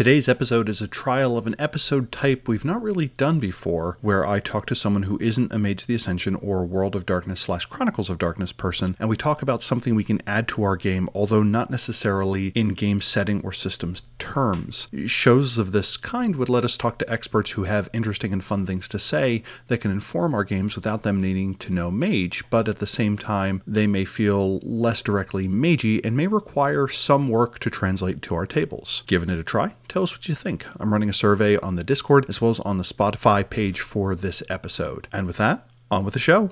Today's episode is a trial of an episode type we've not really done before, where I talk to someone who isn't a Mage of the Ascension or World of Darkness slash Chronicles of Darkness person, and we talk about something we can add to our game, although not necessarily in game setting or systems terms. Shows of this kind would let us talk to experts who have interesting and fun things to say that can inform our games without them needing to know Mage, but at the same time, they may feel less directly magey and may require some work to translate to our tables. Giving it a try? Tell us what you think. I'm running a survey on the Discord as well as on the Spotify page for this episode. And with that, on with the show.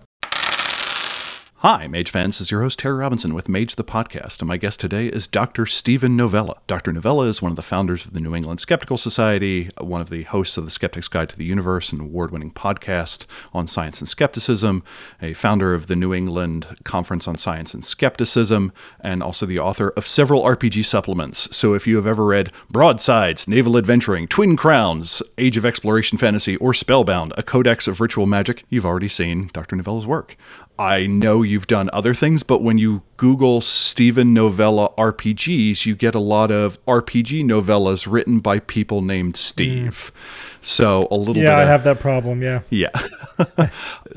Hi, Mage fans. This is your host, Terry Robinson with Mage the Podcast, and my guest today is Dr. Steven Novella. Dr. Novella is one of the founders of the New England Skeptical Society, one of the hosts of the Skeptic's Guide to the Universe, an award winning podcast on science and skepticism, a founder of the New England Conference on Science and Skepticism, and also the author of several RPG supplements. So if you have ever read Broadsides, Naval Adventuring, Twin Crowns, Age of Exploration Fantasy, or Spellbound, a codex of ritual magic, you've already seen Dr. Novella's work. I know you've done other things, but when you Google Steven Novella RPGs, you get a lot of RPG novellas written by people named Steve. Mm. So a little yeah, bit. Yeah, I have that problem. Yeah. Yeah.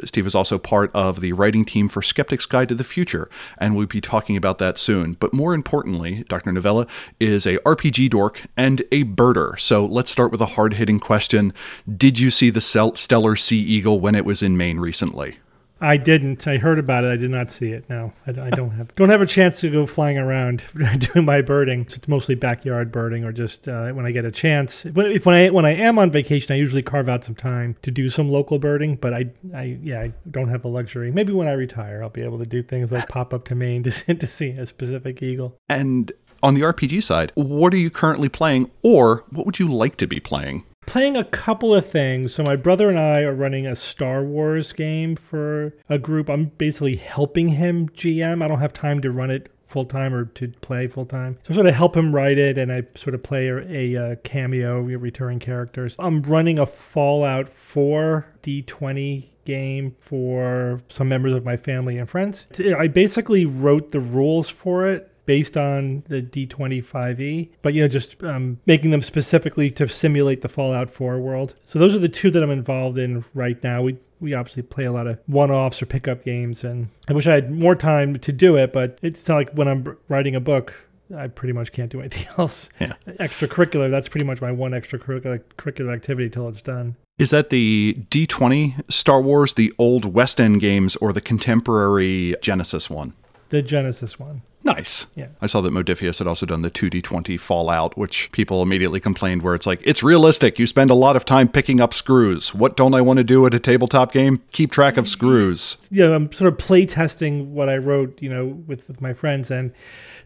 Steve is also part of the writing team for Skeptic's Guide to the Future, and we'll be talking about that soon. But more importantly, Dr. Novella is a RPG dork and a birder. So let's start with a hard hitting question Did you see the Steller Sea Eagle when it was in Maine recently? I didn't. I heard about it. I did not see it. No, I, I don't have don't have a chance to go flying around doing my birding. It's mostly backyard birding, or just uh, when I get a chance. But if when I when I am on vacation, I usually carve out some time to do some local birding. But I, I yeah, I don't have the luxury. Maybe when I retire, I'll be able to do things like pop up to Maine to to see a specific eagle. And on the RPG side, what are you currently playing, or what would you like to be playing? Playing a couple of things. So my brother and I are running a Star Wars game for a group. I'm basically helping him GM. I don't have time to run it full time or to play full time. So I sort of help him write it, and I sort of play a, a, uh, a cameo, returning characters. I'm running a Fallout 4 D20 game for some members of my family and friends. I basically wrote the rules for it based on the D25E, but you know, just um, making them specifically to simulate the Fallout 4 world. So those are the two that I'm involved in right now. We we obviously play a lot of one-offs or pickup games, and I wish I had more time to do it. But it's not like when I'm writing a book, I pretty much can't do anything else. Yeah. Extracurricular, that's pretty much my one extracurricular activity till it's done. Is that the D20 Star Wars, the old West End games, or the contemporary Genesys one? The Genesys one. Nice. Yeah. I saw that Modiphius had also done the 2D20 Fallout, which people immediately complained where it's like, it's realistic. You spend a lot of time picking up screws. What don't I want to do at a tabletop game? Keep track of screws. Yeah, I'm sort of play testing what I wrote, you know, with my friends and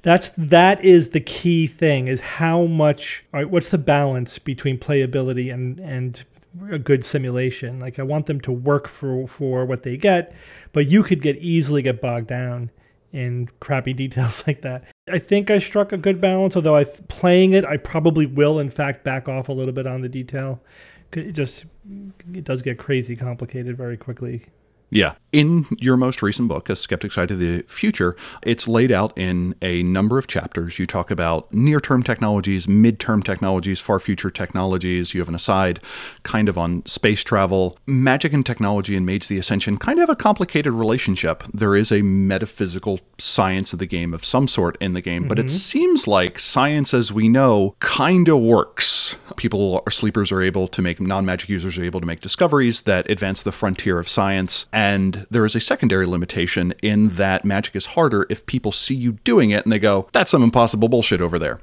that's that is the key thing is how much right, what's the balance between playability and and a good simulation. Like I want them to work for for what they get, but you could get easily get bogged down in crappy details like that. I think I struck a good balance, although I playing it, I probably will in fact back off a little bit on the detail. It just it does get crazy complicated very quickly. Yeah. In your most recent book, A Skeptic's Guide to the Future, it's laid out in a number of chapters. You talk about near term technologies, mid term technologies, far future technologies. You have an aside kind of on space travel. Magic and technology and Mage the Ascension kind of have a complicated relationship. There is a metaphysical science of the game of some sort in the game, mm-hmm. but it mm-hmm. seems like science as we know kind of works. People or sleepers are able to make, non magic users are able to make discoveries that advance the frontier of science. And there is a secondary limitation in that magic is harder if people see you doing it and they go, that's some impossible bullshit over there.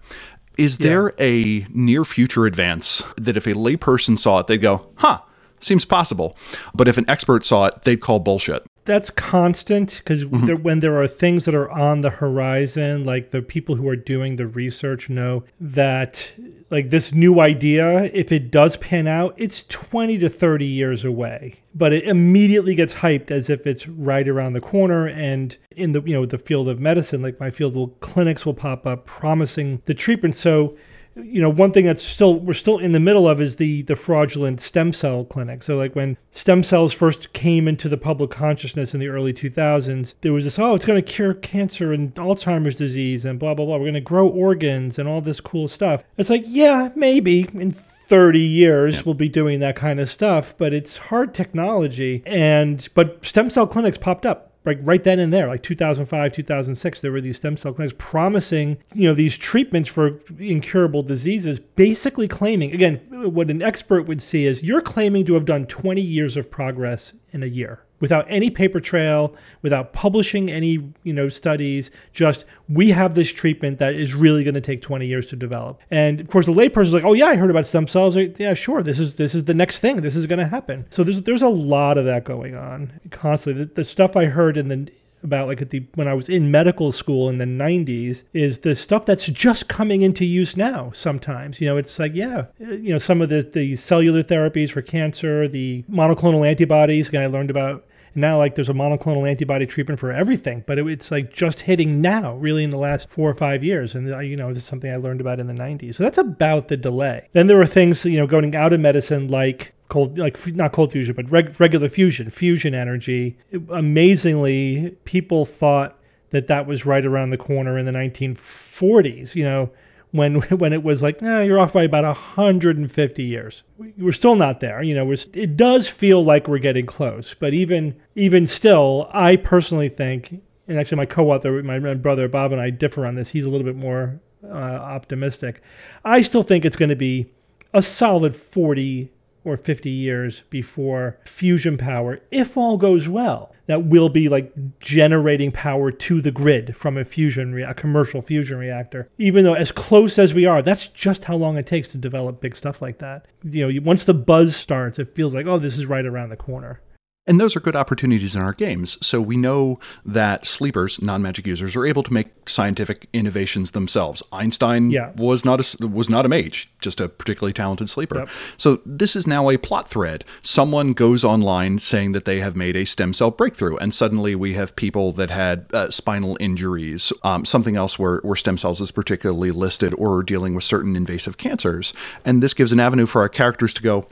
Is there yeah. a near future advance that if a layperson saw it, they'd go, huh, seems possible. But if an expert saw it, they'd call bullshit that's constant because mm-hmm. there, when there are things that are on the horizon like the people who are doing the research know that like this new idea if it does pan out it's 20 to 30 years away but it immediately gets hyped as if it's right around the corner and in the you know the field of medicine like my field will clinics will pop up promising the treatment so you know, one thing that's still we're still in the middle of is the the fraudulent stem cell clinic. So like when stem cells first came into the public consciousness in the early 2000s, there was this oh, it's going to cure cancer and Alzheimer's disease and blah blah blah. We're going to grow organs and all this cool stuff. It's like, yeah, maybe in 30 years yep. we'll be doing that kind of stuff, but it's hard technology and but stem cell clinics popped up like right then and there, like 2005, 2006, there were these stem cell clinics promising, you know, these treatments for incurable diseases, basically claiming, again, what an expert would see is you're claiming to have done 20 years of progress in a year without any paper trail, without publishing any, you know, studies, just we have this treatment that is really going to take 20 years to develop. And of course the layperson's like, "Oh yeah, I heard about stem cells. Yeah, sure. This is this is the next thing. This is going to happen." So there's there's a lot of that going on constantly. The, the stuff I heard in the about like at the when I was in medical school in the 90s is the stuff that's just coming into use now sometimes you know it's like yeah you know some of the the cellular therapies for cancer the monoclonal antibodies again I learned about now like there's a monoclonal antibody treatment for everything but it, it's like just hitting now really in the last four or five years. And uh, you know this is something i learned about in the 90s so that's about the delay. Then there are things you know going out of medicine like cold like not cold fusion but reg, regular fusion fusion energy. It, amazingly people thought that that was right around the corner in the 1940s you know when when it was like, nah, you're off by about 150 years. We're still not there. You know, it does feel like we're getting close, but even even still, I personally think, and actually my co-author, my, brother Bob and I differ on this. He's a little bit more uh, optimistic. I still think it's going to be a solid 40 or 50 years before fusion power, if all goes well, that will be like generating power to the grid from a fusion, a commercial fusion reactor. Even though as close as we are, that's just how long it takes to develop big stuff like that. You know, once the buzz starts, it feels like, oh, this is right around the corner. And those are good opportunities in our games. So we know that sleepers, non-magic users, are able to make scientific innovations themselves. Einstein yeah. was not a was not a mage, just a particularly talented sleeper. Yep. So this is now a plot thread. Someone goes online saying that they have made a stem cell breakthrough, and suddenly we have people that had uh, spinal injuries, um, something else where, where stem cells is particularly listed, or dealing with certain invasive cancers. And this gives an avenue for our characters to go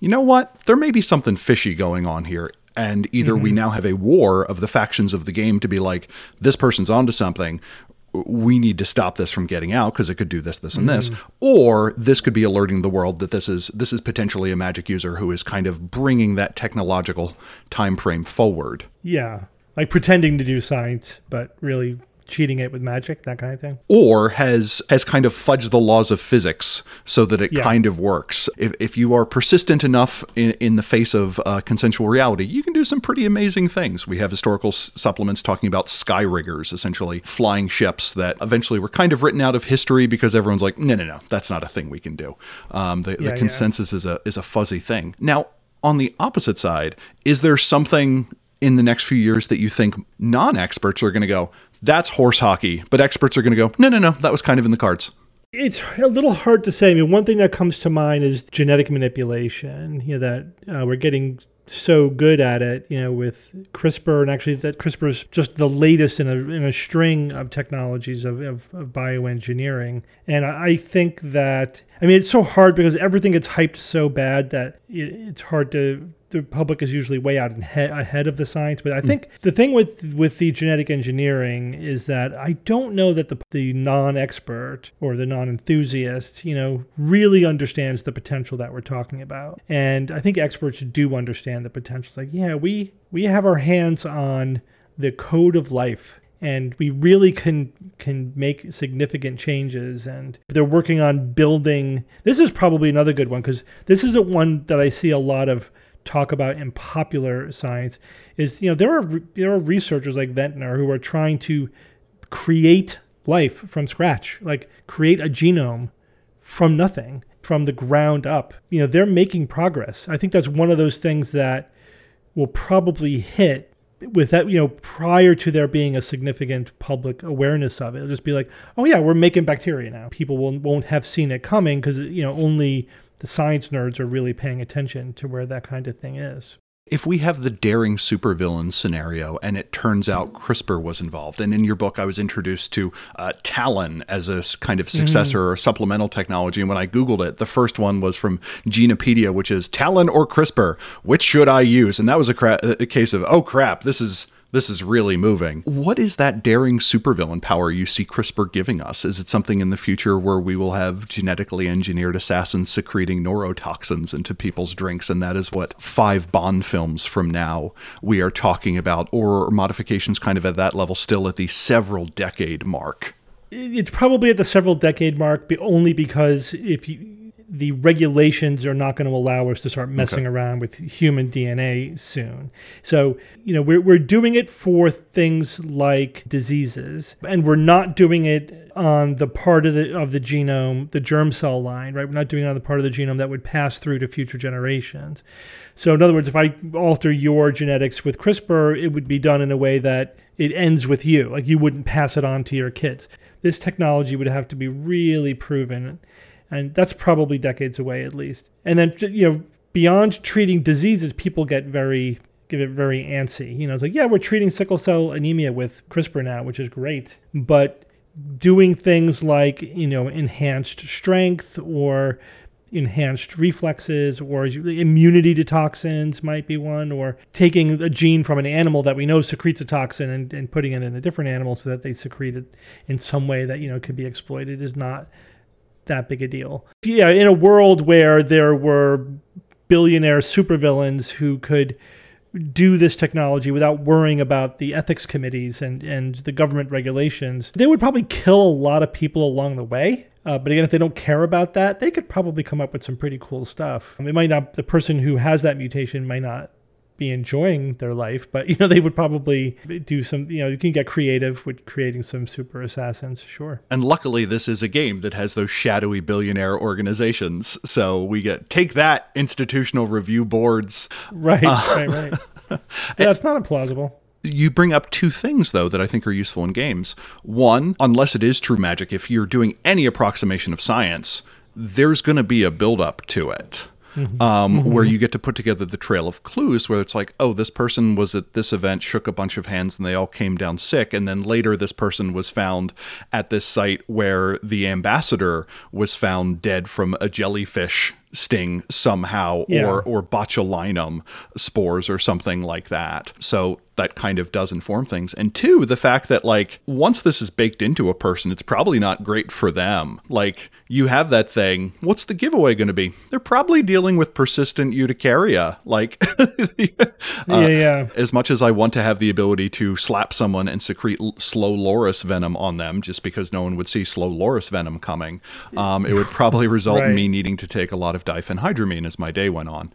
you know what? There may be something fishy going on here. And either mm-hmm. we now have a war of the factions of the game to be like, this person's onto something. We need to stop this from getting out because it could do this, this, and this. Or this could be alerting the world that this is this is potentially a magic user who is kind of bringing that technological time frame forward. Yeah, like pretending to do science, but really cheating it with magic, that kind of thing. Or has has kind of fudged the laws of physics so that it yeah. kind of works. If, if you are persistent enough in, in the face of uh, consensual reality, you can do some pretty amazing things. We have historical s- supplements talking about sky riggers, essentially flying ships that eventually were kind of written out of history because everyone's like, no, no, no, that's not a thing we can do. Um, the, yeah, the consensus yeah. is a is a fuzzy thing. Now, on the opposite side, is there something in the next few years that you think non-experts are going to go that's horse hockey. But experts are going to go, no, no, no, that was kind of in the cards. It's a little hard to say. I mean, one thing that comes to mind is genetic manipulation. You know that uh, we're getting so good at it. You know, with CRISPR, and actually that CRISPR is just the latest in a in a string of technologies of, of, of bioengineering. And I think that I mean it's so hard because everything gets hyped so bad that it, it's hard to the public is usually way out ahead of the science. But I hmm. think mm. the thing with with the genetic engineering is that I don't know that the the non-expert or the non-enthusiast, you know, really understands the potential that we're talking about. And I think experts do understand the potential. It's like, yeah, we we have our hands on the code of life and we really can can make significant changes and they're working on building this is probably another good one because this isn't one that i see a lot of talk about in popular science is you know there are there are researchers like Venter who are trying to create life from scratch, like create a genome from nothing, from the ground up. You know, they're making progress. I think that's one of those things that will probably hit with that, you know, prior to there being a significant public awareness of it. It'll just be like, oh yeah, we're making bacteria now. People will, won't have seen it coming because, you know, only the science nerds are really paying attention to where that kind of thing is. If we have the daring supervillain scenario and it turns out CRISPR was involved, and in your book I was introduced to uh, TALEN as a kind of successor mm. or supplemental technology, and when I Googled it, the first one was from Genopedia, which is TALEN or CRISPR, which should I use? And that was a, cra- a case of, oh crap, this is this is really moving. What is that daring supervillain power you see CRISPR giving us? Is it something in the future where we will have genetically engineered assassins secreting neurotoxins into people's drinks? And that is what five Bond films from now we are talking about, or modifications kind of at that level still at the several decade mark? It's probably at the several decade mark, only because if you the regulations are not going to allow us to start messing okay. around with human DNA soon. So, you know, we're, we're doing it for things like diseases, and we're not doing it on the part of the of the genome, the germ cell line, right? We're not doing it on the part of the genome that would pass through to future generations. So, in other words, if I alter your genetics with CRISPR, it would be done in a way that it ends with you, like you wouldn't pass it on to your kids. This technology would have to be really proven and that's probably decades away at least. And then you know, beyond treating diseases, people get very get very antsy. You know, it's like, yeah, we're treating sickle cell anemia with CRISPR now, which is great, but doing things like you know enhanced strength or enhanced reflexes or immunity to toxins might be one or taking a gene from an animal that we know secretes a toxin and, and putting it in a different animal so that they secrete it in some way that you know could be exploited is not that big a deal. Yeah, in a world where there were billionaire supervillains who could do this technology without worrying about the ethics committees and, and the government regulations, they would probably kill a lot of people along the way. Uh, but again, if they don't care about that, they could probably come up with some pretty cool stuff. It might not. The person who has that mutation might not be enjoying their life, but you know they would probably do some. You know, you can get creative with creating some super assassins, sure. And luckily, this is a game that has those shadowy billionaire organizations, so we get take that institutional review boards. Right, uh, right, right. yeah, it's not implausible you bring up two things though that I think are useful in games. One, unless it is true magic, if you're doing any approximation of science, there's going to be a build up to it mm-hmm. Um, mm-hmm. where you get to put together the trail of clues where it's like, oh, this person was at this event, shook a bunch of hands, and they all came down sick. And then later, this person was found at this site where the ambassador was found dead from a jellyfish sting somehow yeah. or or botulinum spores or something like that. So that kind of does inform things. And two, the fact that like once this is baked into a person, it's probably not great for them. Like you have that thing, what's the giveaway going to be? They're probably dealing with persistent urticaria. Like uh, yeah, yeah. As much as I want to have the ability to slap someone and secrete slow loris venom on them just because no one would see slow loris venom coming, um, it would probably result right. in me needing to take a lot of diphenhydramine as my day went on.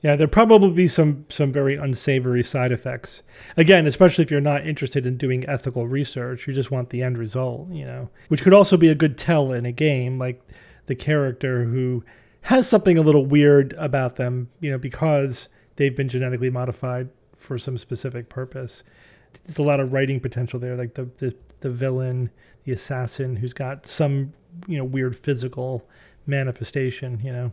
Yeah, there'd probably be some some very unsavory side effects. Again, especially if you're not interested in doing ethical research, you just want the end result, you know. Which could also be a good tell in a game, like the character who has something a little weird about them, you know, because they've been genetically modified for some specific purpose. There's a lot of writing potential there, like the the, the villain, the assassin who's got some, you know, weird physical manifestation, you know.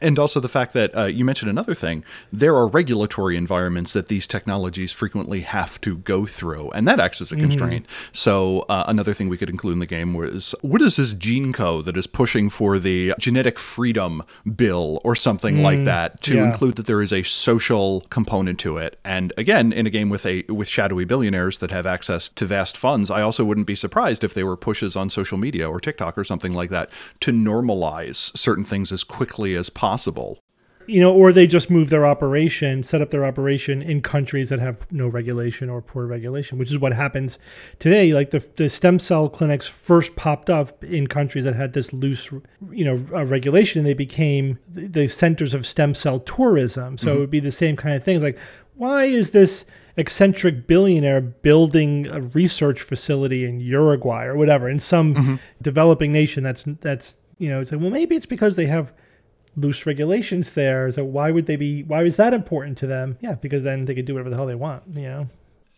And also the fact that uh, you mentioned another thing, there are regulatory environments that these technologies frequently have to go through, and that acts as a mm-hmm. constraint. Mm-hmm. So, uh, another thing we could include in the game was what is this gene co that is pushing for the genetic freedom bill or something mm, like that to yeah. include that there is a social component to it? And again, in a game with a with shadowy billionaires that have access to vast funds, I also wouldn't be surprised if there were pushes on social media or TikTok or something like that to normalize certain things as quickly as possible. You know, or they just move their operation, set up their operation in countries that have no regulation or poor regulation, which is what happens today. Like the, the stem cell clinics first popped up in countries that had this loose, you know, uh, regulation. They became the centers of stem cell tourism. So mm-hmm. it would be the same kind of things. Like, why is this eccentric billionaire building a research facility in Uruguay or whatever in some mm-hmm. developing nation that's that's you know it's like well maybe it's because they have loose regulations there. So why would they be? Why is that important to them? Yeah, because then they could do whatever the hell they want. You know.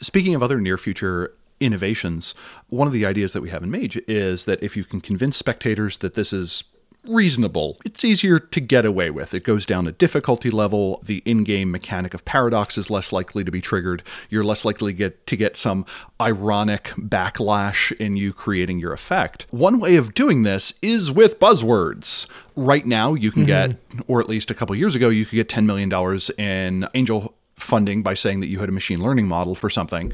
Speaking of other near future innovations, one of the ideas that we have in Mage is that if you can convince spectators that this is reasonable. It's easier to get away with. It goes down a difficulty level. The in-game mechanic of paradox is less likely to be triggered. You're less likely to get to get some ironic backlash in you creating your effect. One way of doing this is with buzzwords. Right now, you can mm-hmm. get, or at least a couple years ago, you could get $10 million in angel funding by saying that you had a machine learning model for something,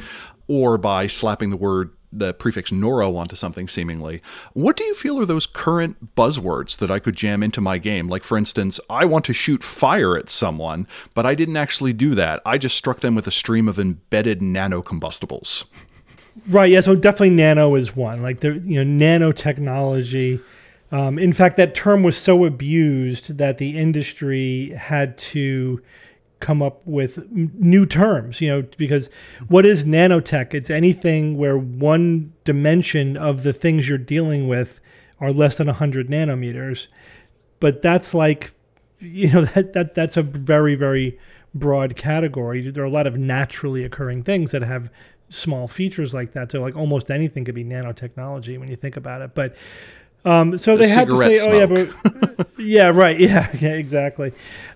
or by slapping the word the prefix neuro onto something seemingly. What do you feel are those current buzzwords that I could jam into my game? Like, for instance, I want to shoot fire at someone, but I didn't actually do that. I just struck them with a stream of embedded nanocombustibles. Right. Yeah. So definitely nano is one. Like the you know nanotechnology. Um, in fact, that term was so abused that the industry had to come up with new terms, you know, because what is nanotech? It's anything where one dimension of the things you're dealing with are less than 100 nanometers. But that's like, you know, that, that that's a very, very broad category. There are a lot of naturally occurring things that have small features like that. So, like, almost anything could be nanotechnology when you think about it. But um, so the they had to say, smoke. "Oh yeah, but yeah, right, yeah, yeah, exactly."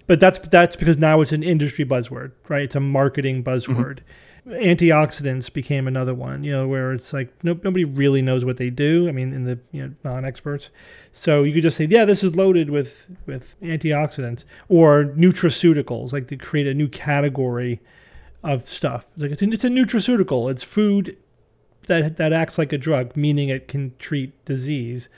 But that's that's because now it's an industry buzzword, right? It's a marketing buzzword. Mm-hmm. Antioxidants became another one, you know, where it's like no, nobody really knows what they do. I mean, in the you know non-experts, so you could just say, "Yeah, this is loaded with with antioxidants," or nutraceuticals, like to create a new category of stuff. It's like it's a, it's a nutraceutical. It's food that that acts like a drug, meaning it can treat disease.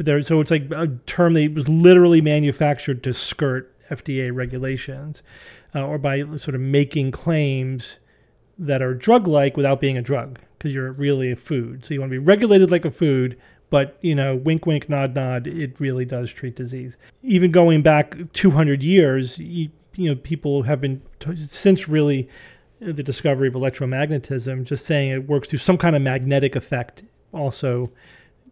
But there, so it's like a term that was literally manufactured to skirt FDA regulations, uh, or by sort of making claims that are drug-like without being a drug, because you're really a food. So you want to be regulated like a food, but you know, wink, wink, nod, nod. It really does treat disease. Even going back 200 years, you, you know, people have been since really the discovery of electromagnetism, just saying it works through some kind of magnetic effect also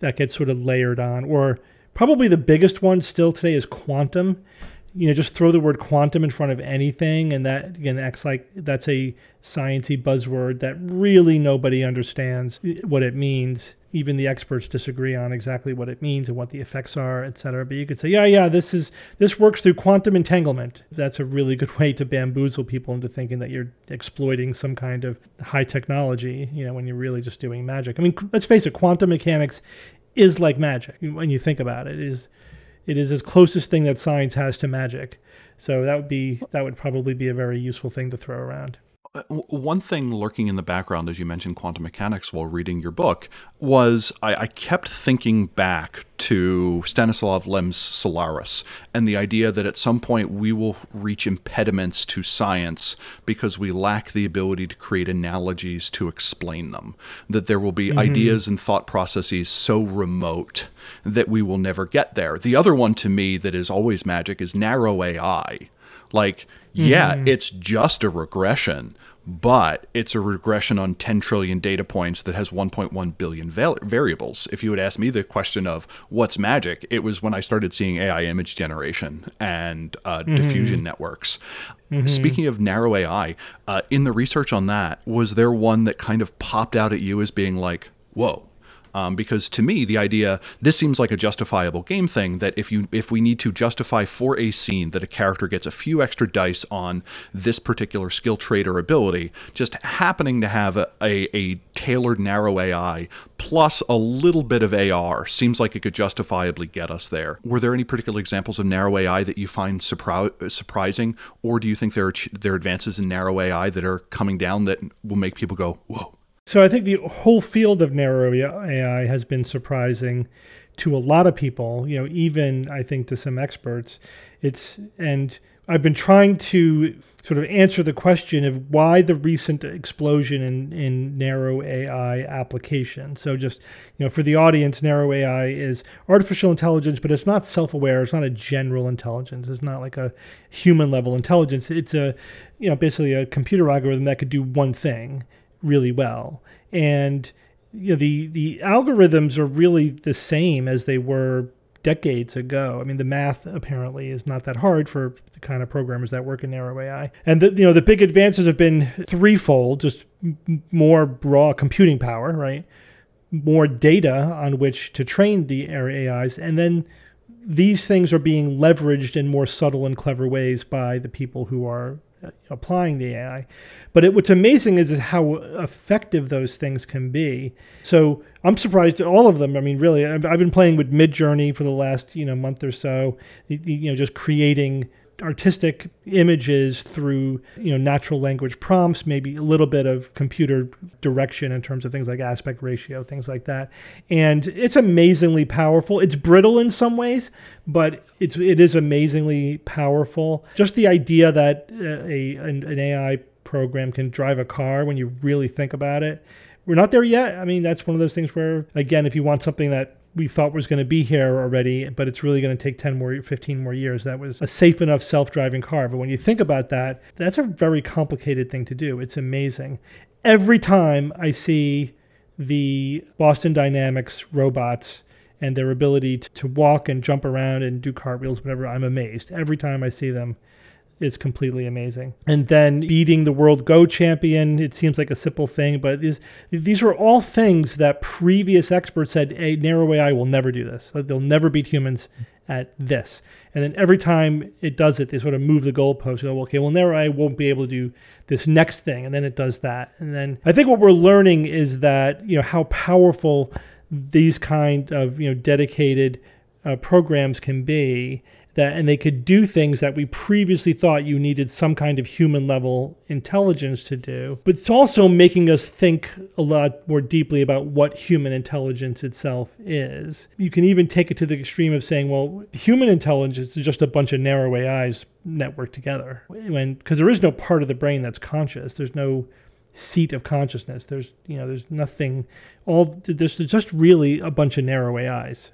that gets sort of layered on. Or probably the biggest one still today is quantum. You know, just throw the word quantum in front of anything, and that again acts like that's a sciency buzzword that really nobody understands what it means even the experts disagree on exactly what it means and what the effects are, et cetera. But you could say, yeah, yeah, this is this works through quantum entanglement. That's a really good way to bamboozle people into thinking that you're exploiting some kind of high technology, you know, when you're really just doing magic. I mean, let's face it, quantum mechanics is like magic when you think about it. It is it is as closest thing that science has to magic. So that would be that would probably be a very useful thing to throw around. Uh, one thing lurking in the background as you mentioned quantum mechanics while reading your book was I, I, kept thinking back to Stanislav Lem's Solaris and the idea that at some point we will reach impediments to science because we lack the ability to create analogies to explain them. That there will be mm-hmm. ideas and thought processes so remote that we will never get there. The other one to me that is always magic is narrow AI like, yeah, mm-hmm. it's just a regression, but it's a regression on 10 trillion data points that has 1.1 billion val- variables. If you would ask me the question of what's magic, it was when I started seeing AI image generation and uh, mm-hmm. diffusion networks. Mm-hmm. Speaking of narrow AI, uh, in the research on that, was there one that kind of popped out at you as being like, whoa, um, because to me the idea this seems like a justifiable game thing that if you if we need to justify for a scene that a character gets a few extra dice on this particular skill trait or ability just happening to have a, a, a tailored narrow ai plus a little bit of ar seems like it could justifiably get us there. Were there any particular examples of narrow ai that you find surpri- surprising? Or do you think there are ch- there are advances in narrow ai that are coming down that will make people go whoa so I think the whole field of narrow AI has been surprising to a lot of people, you know, even I think to some experts. It's and I've been trying to sort of answer the question of why the recent explosion in, in narrow AI application. So just you know, for the audience, narrow AI is artificial intelligence, but it's not self-aware. It's not a general intelligence. It's not like a human level intelligence. It's a you know basically a computer algorithm that could do one thing really well. And you know, the the algorithms are really the same as they were decades ago. I mean, the math apparently is not that hard for the kind of programmers that work in narrow AI. And the, you know, the big advances have been threefold: just more raw computing power, right? More data on which to train the AIs, and then these things are being leveraged in more subtle and clever ways by the people who are applying the AI. But it, what's amazing is, is how effective those things can be. So I'm surprised at all of them. I mean, really, I've, I've been playing with Midjourney for the last you know month or so. You know, just creating artistic images through you know natural language prompts maybe a little bit of computer direction in terms of things like aspect ratio things like that. And it's amazingly powerful. It's brittle in some ways but it's it is amazingly powerful. Just the idea that uh, a an, an AI program can drive a car when you really think about it. We're not there yet. I mean that's one of those things where again if you want something that we thought was going to be here already, but it's really going to take 10 more, 15 more years. That was a safe enough self driving car. But when you think about that, that's a very complicated thing to do. It's amazing. Every time I see the Boston Dynamics robots and their ability to, walk and jump around and do cartwheels, whatever, I'm amazed. Every time I see them, is completely amazing. And then beating the world Go champion, it seems like a simple thing, but these these are all things that previous experts said a narrow AI will never do this. They'll never beat humans at this. And then every time it does it, they sort of move the goalpost. Go, okay, well, narrow AI won't be able to do this next thing, and then it does that. And then I think what we're learning is that you know how powerful these kind of you know dedicated uh, programs can be that and they could do things that we previously thought you needed some kind of human level intelligence to do. But it's also making us think a lot more deeply about what human intelligence itself is. You can even take it to the extreme of saying well human intelligence is just a bunch of narrow ais networked together. When because there is no part of the brain that's conscious. There's no seat of consciousness. There's you know there's nothing. All there's just really a bunch of narrow ais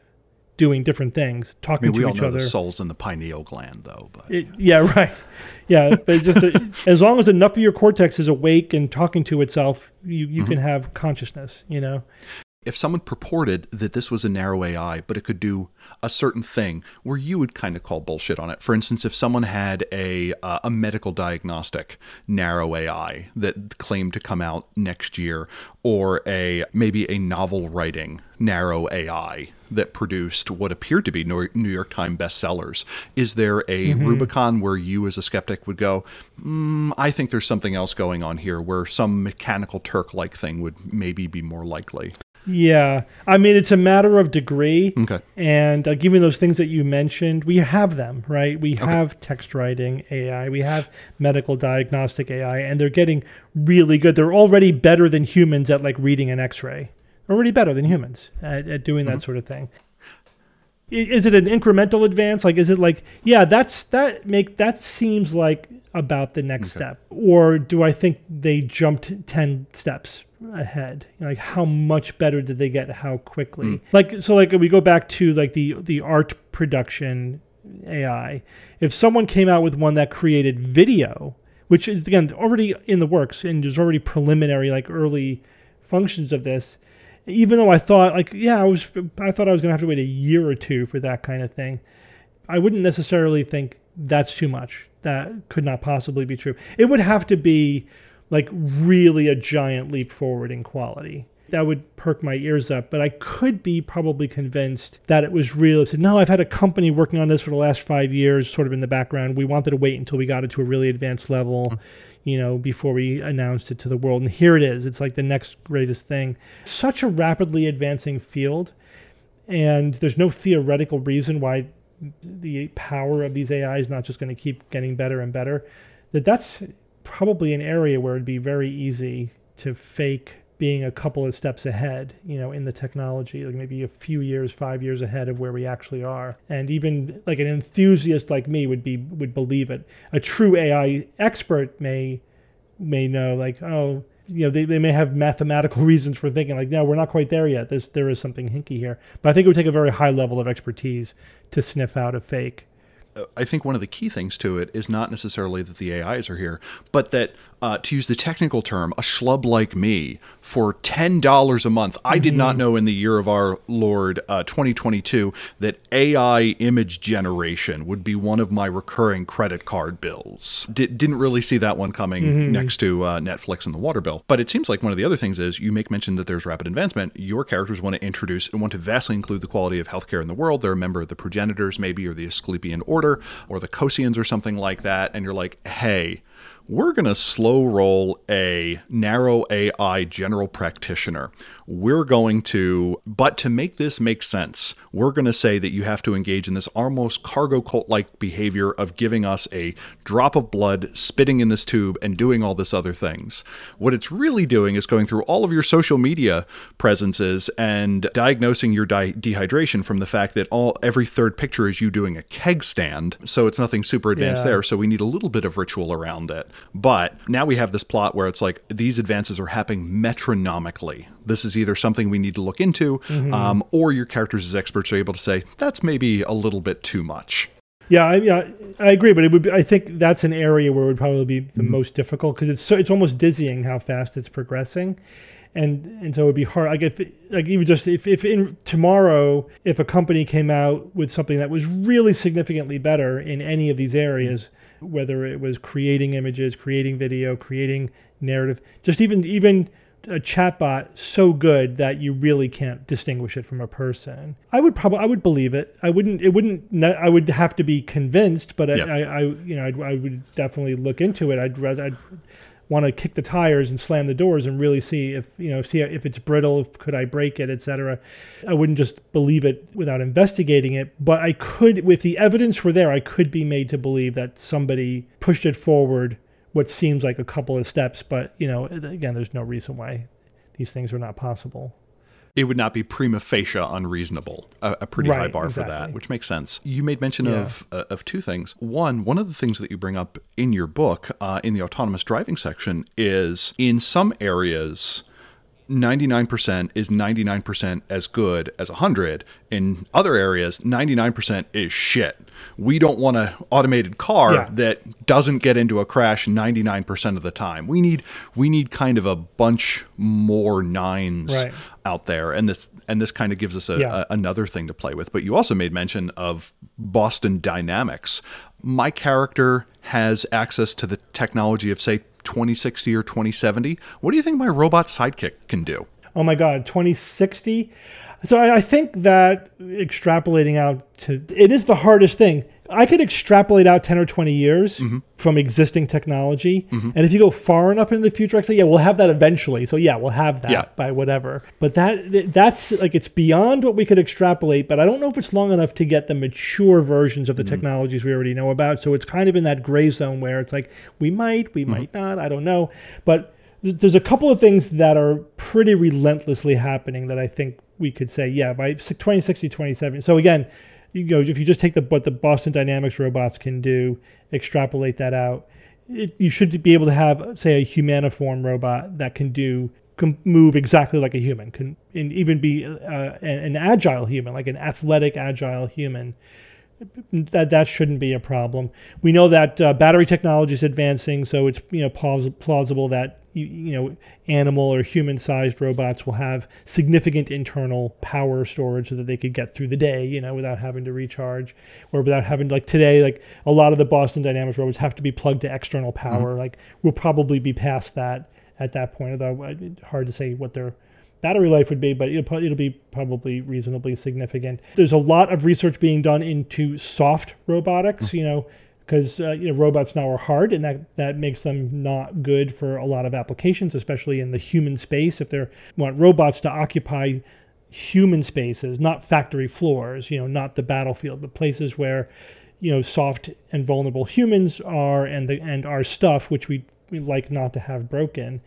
doing different things, talking I mean, to we all know the soul's in the pineal gland, though. But It- yeah, right. Yeah, but just a, as long as enough of your cortex is awake and talking to itself, you, you can have consciousness. You know. if someone purported that this was a narrow AI, but it could do a certain thing, where you would kind of call bullshit on it. For instance, if someone had a uh, a medical diagnostic narrow AI that claimed to come out next year, or a maybe a novel writing narrow AI that produced what appeared to be New York Times bestsellers, is there a Rubicon where you, as a skeptic, would go, mm, I think there's something else going on here, where some mechanical Turk like thing would maybe be more likely? Yeah, I mean it's a matter of degree. Okay. And uh, given those things that you mentioned, we have them, right? We have text writing AI, we have medical diagnostic AI, and they're getting really good. They're already better than humans at like reading an X-ray. Already better than humans at, at doing that mm-hmm. sort of thing. Is it an incremental advance? Like, is it like, yeah, that's that make that seems like about the next step, or do I think they jumped ten steps ahead? Like, how much better did they get? How quickly? Mm. Like, so like we go back to like the the art production AI. If someone came out with one that created video, which is again already in the works and there's already preliminary like early functions of this even though I thought like yeah I was I thought I was gonna have to wait a year or two for that kind of thing I wouldn't necessarily think that's too much. That could not possibly be true. It would have to be like really a giant leap forward in quality. That would perk my ears up but I could be probably convinced that it was real. I said no I've had a company working on this for the last five years sort of in the background. We wanted to wait until we got it to a really advanced level you know, before we announced it to the world. And here it is. It's like the next greatest thing. Such a rapidly advancing field. And there's no theoretical reason why the power of these AI is not just going to keep getting better and better. That that's probably an area where it'd be very easy to fake being a couple of steps ahead, you know, in the technology, like maybe a few years, five years ahead of where we actually are. And even like an enthusiast like me would be would believe it. A true AI expert may may know like, oh, you know, they, they may have mathematical reasons for thinking like, no, we're not quite there yet. There's there is something hinky here. But I think it would take a very high level of expertise to sniff out a fake. I think one of the key things to it is not necessarily that the AIs are here, but that uh, to use the technical term, a schlub like me for ten dollars a month. I did not know in the year of our Lord uh, 2022 that AI image generation would be one of my recurring credit card bills. D- didn't really see that one coming next to uh, Netflix and the water bill. But it seems like one of the other things is you make mention that there's rapid advancement. Your characters want to introduce and want to vastly include the quality of healthcare in the world. They're a member of the progenitors, maybe, or the Asclepian Order, or the Kosians, or something like that. And you're like, hey, we're going to slow roll a narrow AI general practitioner. We're going to, but to make this make sense, we're going to say that you have to engage in this almost cargo cult like behavior of giving us a drop of blood, spitting in this tube, and doing all this other things. What it's really doing is going through all of your social media presences and diagnosing your di- dehydration from the fact that all every third picture is you doing a keg stand. So it's nothing super advanced Yeah. there. So we need a little bit of ritual around it. But now we have this plot where it's like these advances are happening metronomically. This is either something we need to look into, um, or your characters as experts are able to say that's maybe a little bit too much. Yeah, I, yeah, I agree, but it would. Be, I think that's an area where it would probably be the most difficult because it's so it's almost dizzying how fast it's progressing, and and so it would be hard. Like if like even just if if in tomorrow if a company came out with something that was really significantly better in any of these areas, whether it was creating images, creating video, creating narrative, just even even a chatbot so good that you really can't distinguish it from a person. I would probably I would believe it. I wouldn't it wouldn't I would have to be convinced, but I, Yeah. I, I you know I'd, I would definitely look into it. I'd rather I'd want to kick the tires and slam the doors and really see if you know see if it's brittle, if could I break it, etc. I wouldn't just believe it without investigating it, but I could if the evidence were there, I could be made to believe that somebody pushed it forward what seems like a couple of steps, but you know, again, there's no reason why these things are not possible. It would not be prima facie unreasonable, a, a pretty high Right, bar for that, which makes sense. You made mention Yeah. of uh, of two things. One, one of the things that you bring up in your book, uh, in the autonomous driving section, is in some areas. 99% is 99% as good as 100 in other areas 99% is shit we don't want an automated car Yeah. that doesn't get into a crash 99% of the time we need we need kind of a bunch more nines Right. out there and this and this kind of gives us a, Yeah. a- another thing to play with but you also made mention of boston dynamics my character has access to the technology of say 2060 or 2070 what do you think my robot sidekick can do Oh my God, 2060. So I, I think that extrapolating out to it is the hardest thing. I could extrapolate out 10 or 20 years mm-hmm. from existing technology. Mm-hmm. And if you go far enough into the future, I say, yeah, we'll have that eventually. So yeah, we'll have that Yeah. by whatever. But that that's like it's beyond what we could extrapolate, but I don't know if it's long enough to get the mature versions of the mm. technologies we already know about. So it's kind of in that gray zone where it's like we might, we might mm-hmm. not, I don't know. But there's a couple of things that are pretty relentlessly happening that I think we could say, yeah, by 2060, 2070. So again, you if you just take the what the Boston Dynamics robots can do, extrapolate that out, it, you should be able to have, say, a humaniform robot that can do can move exactly like a human, can and even be uh, an, an agile human, like an athletic, agile human that that shouldn't be a problem. We know that uh, battery technology is advancing, so it's you know plausible that you, you know animal or human-sized robots will have significant internal power storage so that they could get through the day, you know, without having to recharge or without having like today, like a lot of the Boston Dynamics robots have to be plugged to external power. Like we'll probably be past that at that point. Although uh, it's hard to say what their battery life would be, but it'll, it'll be probably reasonably significant. There's a lot of research being done into soft robotics, you know, because uh, you know robots now are hard, and that that makes them not good for a lot of applications, especially in the human space. If they want robots to occupy human spaces, not factory floors, you know, not the battlefield, but places where you know soft and vulnerable humans are, and the and our stuff, which we, we like not to have broken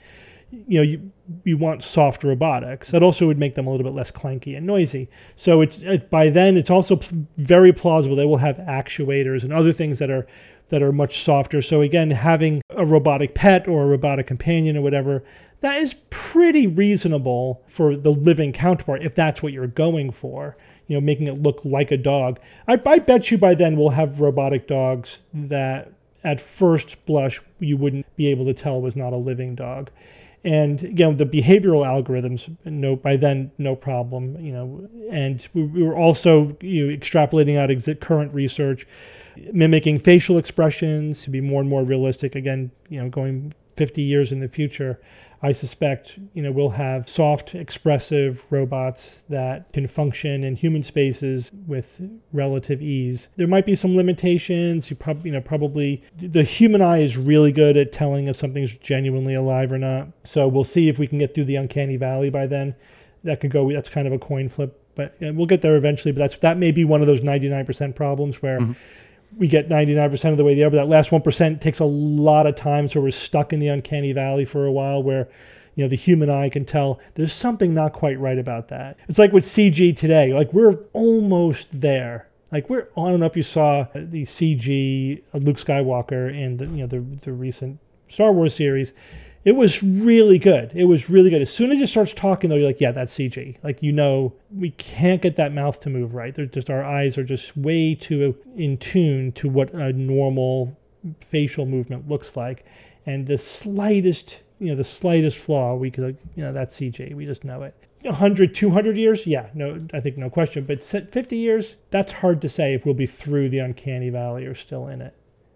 you know you you want soft robotics that also would make them a little bit less clanky and noisy so it's it, by then it's also p- very plausible they will have actuators and other things that are that are much softer so again having a robotic pet or a robotic companion or whatever that is pretty reasonable for the living counterpart if that's what you're going for you know, making it look like a dog. I, I bet you by then we'll have robotic dogs that at first blush you wouldn't be able to tell was not a living dog. And again, the behavioral algorithms, no, by then no problem, you know. And we, we were also you know, extrapolating out exit current research, mimicking facial expressions to be more and more realistic. Again, you know, going 50 years in the future, I suspect, you know, we'll have soft, expressive robots that can function in human spaces with relative ease. There might be some limitations. You probably, you know, probably the human eye is really good at telling if something's genuinely alive or not. So we'll see if we can get through the uncanny valley by then. That could go. That's kind of a coin flip, but we'll get there eventually. But that's that may be one of those 99% problems where. Mm-hmm we get 99% of the way there, but that last 1% takes a lot of time. So we're stuck in the uncanny valley for a while where, you know, the human eye can tell there's something not quite right about that. It's like with CG today, like we're almost there. Like we're, I don't know if you saw the CG uh, Luke Skywalker in the, you know, the, the recent Star Wars series it was really good. It was really good. As soon as it starts talking, though, you're like, yeah, that's CG. Like, you know, we can't get that mouth to move right. They're just, our eyes are just way too in tune to what a normal facial movement looks like. And the slightest, you know, the slightest flaw, we could, you know, that's CG. We just know it. 100, 200 years? Yeah, no, I think no question. But 50 years? That's hard to say if we'll be through the uncanny valley or still in it.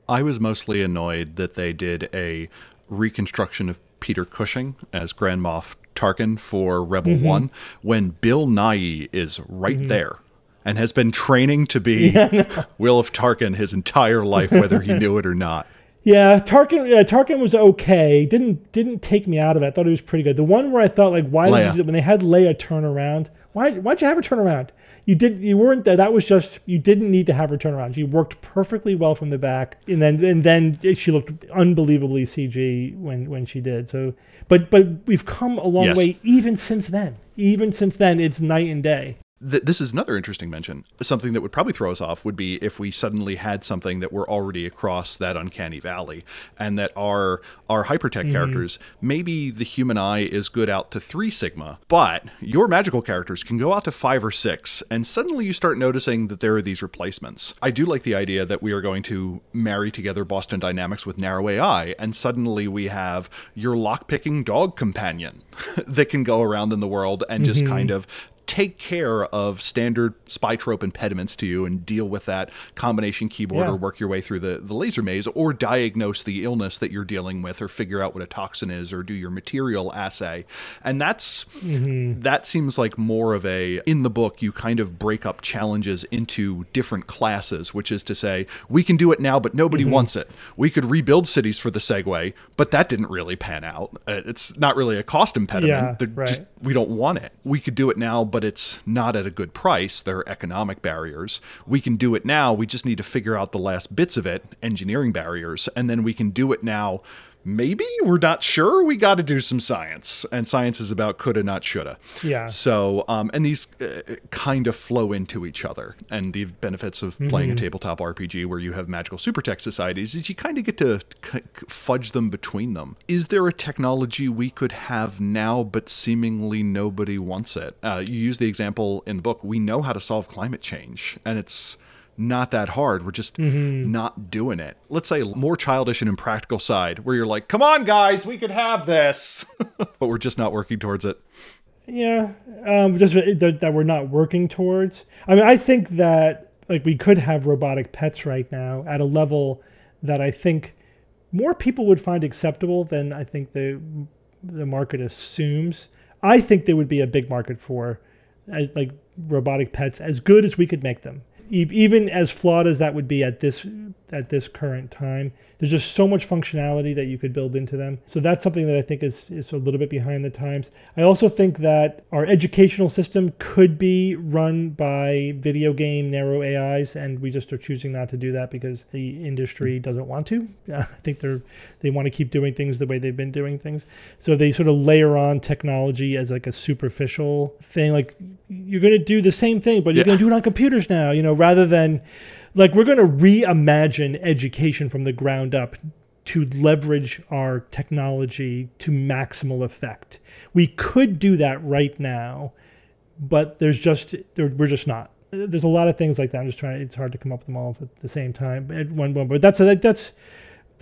I was mostly annoyed that they did a reconstruction of Peter Cushing as Grand Moff Tarkin for Rebel mm-hmm. One when Bill Nighy is right mm-hmm. there and has been training to be yeah, no. Wilhuff Tarkin his entire life, whether he knew it or not. Yeah, Tarkin. Yeah, Tarkin was okay. Didn't didn't take me out of it. I thought he was pretty good. The one where I thought like, why Leia. did when they had Leia turn around? Why why'd you have her turn around? You did you weren't there. That was just you didn't need to have her turn around. She worked perfectly well from the back, and then and then she looked unbelievably CG when when she did. So, but but we've come a long yes. way even since then. Even since then, it's night and day th- this is another interesting mention. Something that would probably throw us off would be if we suddenly had something that we're already across that uncanny valley, and that our our hypertech mm-hmm. characters maybe the human eye is good out to three sigma, but your magical characters can go out to five or six, and suddenly you start noticing that there are these replacements. I do like the idea that we are going to marry together Boston Dynamics with Narrow AI, and suddenly we have your lockpicking dog companion that can go around in the world and just mm-hmm. kind of take care of standard spy trope impediments to you and deal with that combination keyboard yeah. or work your way through the, the laser maze or diagnose the illness that you're dealing with or figure out what a toxin is or do your material assay. And that's mm-hmm. that seems like more of a in the book you kind of break up challenges into different classes, which is to say we can do it now but nobody mm-hmm. wants it. We could rebuild cities for the Segway, but that didn't really pan out. Uh, it's not really a cost impediment. Yeah, right. Just we don't want it. We could do it now but it's not at a good price. There are economic barriers. We can do it now. We just need to figure out the last bits of it, engineering barriers, and then we can do it now maybe we're not sure. We got to do some science and science is about coulda not shoulda. Yeah. So um, and these uh, kind of flow into each other. And the benefits of mm-hmm. playing a tabletop rpg where you have magical super tech societies is you kind of get to c- fudge them between them. Is there a technology we could have now but seemingly nobody wants it? Uh, you use the example in the book we know how to solve climate change and it's not that hard. We're just mm-hmm. not doing it. Let's say more childish and impractical side where you're like, come on, guys, we could have this, but we're just not working towards it. Yeah, um, just that, that we're not working towards. I mean, I think that like we could have robotic pets right now at a level that I think more people would find acceptable than I think the the market assumes. I think there would be a big market for as like robotic pets as good as we could make them even as flawed as that would be at this at this current time. There's just so much functionality that you could build into them. So that's something that I think is, is a little bit behind the times. I also think that our educational system could be run by video game narrow AIs, and we just are choosing not to do that because the industry doesn't want to. I think they're they want to keep doing things the way they've been doing things. So they sort of layer on technology as like a superficial thing. Like you're going to do the same thing, but you're yeah. going to do it on computers now. You know, rather than like we're going to reimagine education from the ground up to leverage our technology to maximal effect. We could do that right now, but there's just we're just not. there's a lot of things like that. I'm just trying. It's hard to come up with them all at the same time at one moment. But that's that's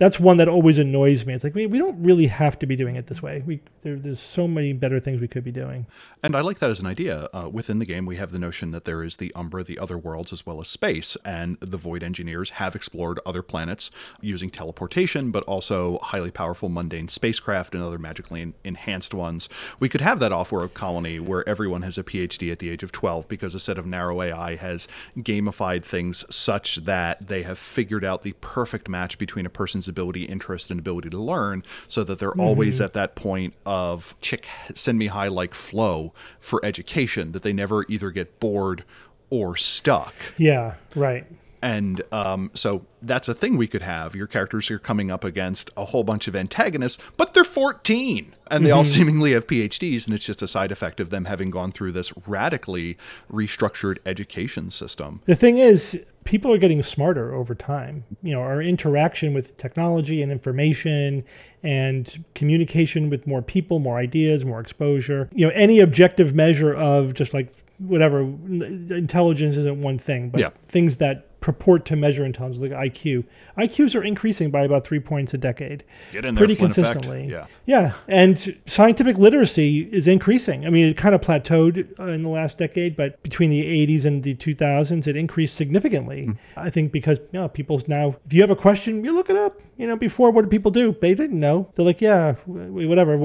that's one that always annoys me. It's like we, we don't really have to be doing it this way. We there, there's so many better things we could be doing. And I like that as an idea. Uh, within the game, we have the notion that there is the Umbra, the other worlds, as well as space, and the Void engineers have explored other planets using teleportation, but also highly powerful mundane spacecraft and other magically enhanced ones. We could have that off-world colony where everyone has a PhD at the age of 12 because a set of narrow AI has gamified things such that they have figured out the perfect match between a person's ability, interest, and ability to learn, so that they're mm-hmm. always at that point of chick send me high like flow for education, that they never either get bored or stuck. Yeah, right. And um, so that's a thing we could have. Your characters are coming up against a whole bunch of antagonists, but they're 14 and they mm-hmm. all seemingly have PhDs, and it's just a side effect of them having gone through this radically restructured education system. The thing is, people are getting smarter over time. You know, our interaction with technology and information and communication with more people, more ideas, more exposure. You know, any objective measure of just like whatever intelligence isn't one thing, but yeah. things that purport to measure in intelligence, like IQ. IQs are increasing by about three points a decade, pretty consistently. Yeah, yeah, and scientific literacy is increasing. I mean, it kind of plateaued uh, in the last decade, but between the 80s and the 2000s, it increased significantly. Mm. I think because you know, people's now, if you have a question, you look it up. You know, before what did people do? They didn't know. They're like, yeah, whatever.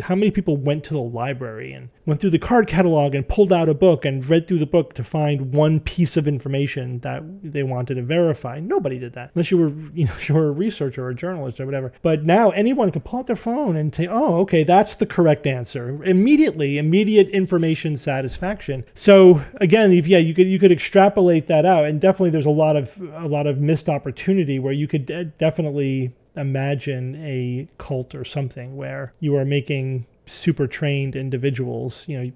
How many people went to the library and went through the card catalog and pulled out a book and read through the book to find one piece of information that they wanted to verify. Nobody did that unless you were you know you were a researcher or a journalist or whatever. But now anyone can pull out their phone and say, "Oh, okay, that's the correct answer." Immediately, immediate information satisfaction. So again, if, yeah, you could you could extrapolate that out, and definitely there's a lot of a lot of missed opportunity where you could de- definitely imagine a cult or something where you are making super trained individuals, you know,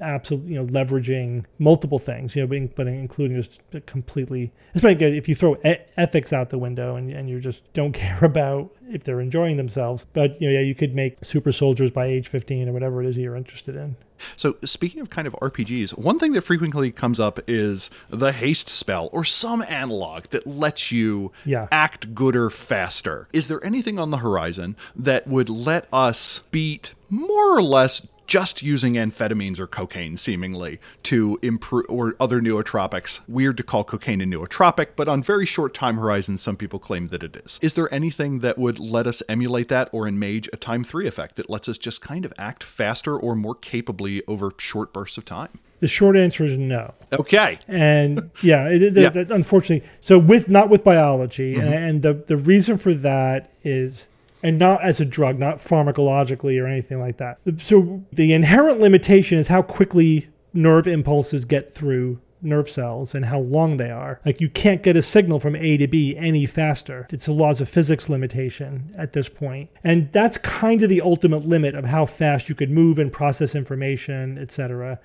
absolutely, you know, leveraging multiple things, you know, but including just completely, especially if you throw e- ethics out the window and, and you just don't care about if they're enjoying themselves. But, you know, yeah, you could make super soldiers by age 15 or whatever it is you're interested in. So, speaking of kind of RPGs, one thing that frequently comes up is the haste spell or some analog that lets you yeah. act gooder faster. Is there anything on the horizon that would let us beat more or less just using amphetamines or cocaine seemingly to improve or other nootropics. Weird to call cocaine a nootropic, but on very short time horizons some people claim that it is. Is there anything that would let us emulate that or in Mage a time 3 effect that lets us just kind of act faster or more capably over short bursts of time? The short answer is no. Okay. And yeah, it, it, yeah. It, unfortunately, so with not with biology, mm-hmm. and, and the the reason for that is and not as a drug, not pharmacologically or anything like that. So the inherent limitation is how quickly nerve impulses get through nerve cells and how long they are. Like you can't get a signal from A to B any faster. It's a laws of physics limitation at this point. And that's kind of the ultimate limit of how fast you could move and process information, etc.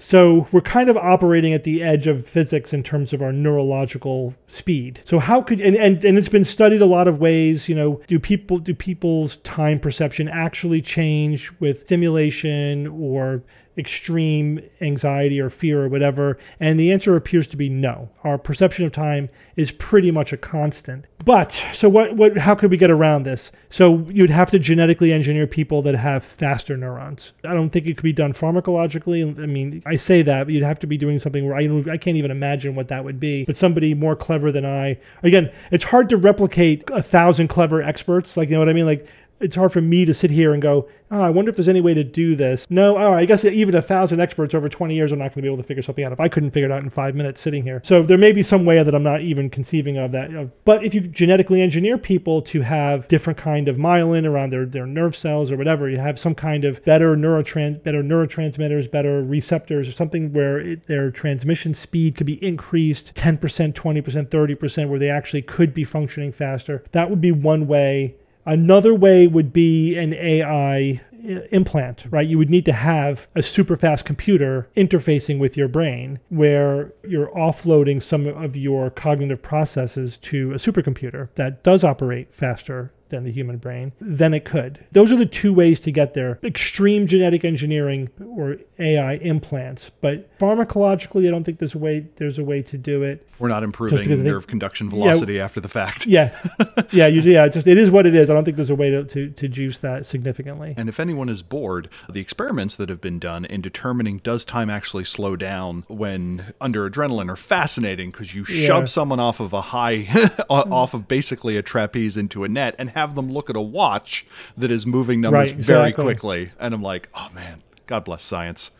So we're kind of operating at the edge of physics in terms of our neurological speed. So how could and, and, and it's been studied a lot of ways, you know, do people do people's time perception actually change with stimulation or extreme anxiety or fear or whatever? And the answer appears to be no. Our perception of time is pretty much a constant. But so what what how could we get around this? So you'd have to genetically engineer people that have faster neurons. I don't think it could be done pharmacologically. I mean, I say that, but you'd have to be doing something where I I can't even imagine what that would be. But somebody more clever than I. Again, it's hard to replicate a thousand clever experts. Like you know what I mean? Like it's hard for me to sit here and go, oh, I wonder if there's any way to do this. No, oh, I guess even a thousand experts over 20 years are not going to be able to figure something out if I couldn't figure it out in five minutes sitting here. So there may be some way that I'm not even conceiving of that. But if you genetically engineer people to have different kind of myelin around their, their nerve cells or whatever, you have some kind of better neurotrans better neurotransmitters, better receptors, or something where it, their transmission speed could be increased 10%, 20%, 30%, where they actually could be functioning faster. That would be one way Another way would be an AI implant, right? You would need to have a super fast computer interfacing with your brain where you're offloading some of your cognitive processes to a supercomputer that does operate faster than the human brain, then it could. Those are the two ways to get there extreme genetic engineering or AI implants. But pharmacologically, I don't think there's a way, there's a way to do it. We're not improving because I think- nerve conduction velocity after the fact. Yeah. yeah. Usually, yeah. Just, it is what it is. I don't think there's a way to, to, to juice that significantly. And if anyone is bored, the experiments that have been done in determining does time actually slow down when under adrenaline are fascinating because you Yeah. shove someone off of a high, off of basically a trapeze into a net and have them look at a watch that is moving numbers Right, very quickly. And I'm like, oh man, God bless science.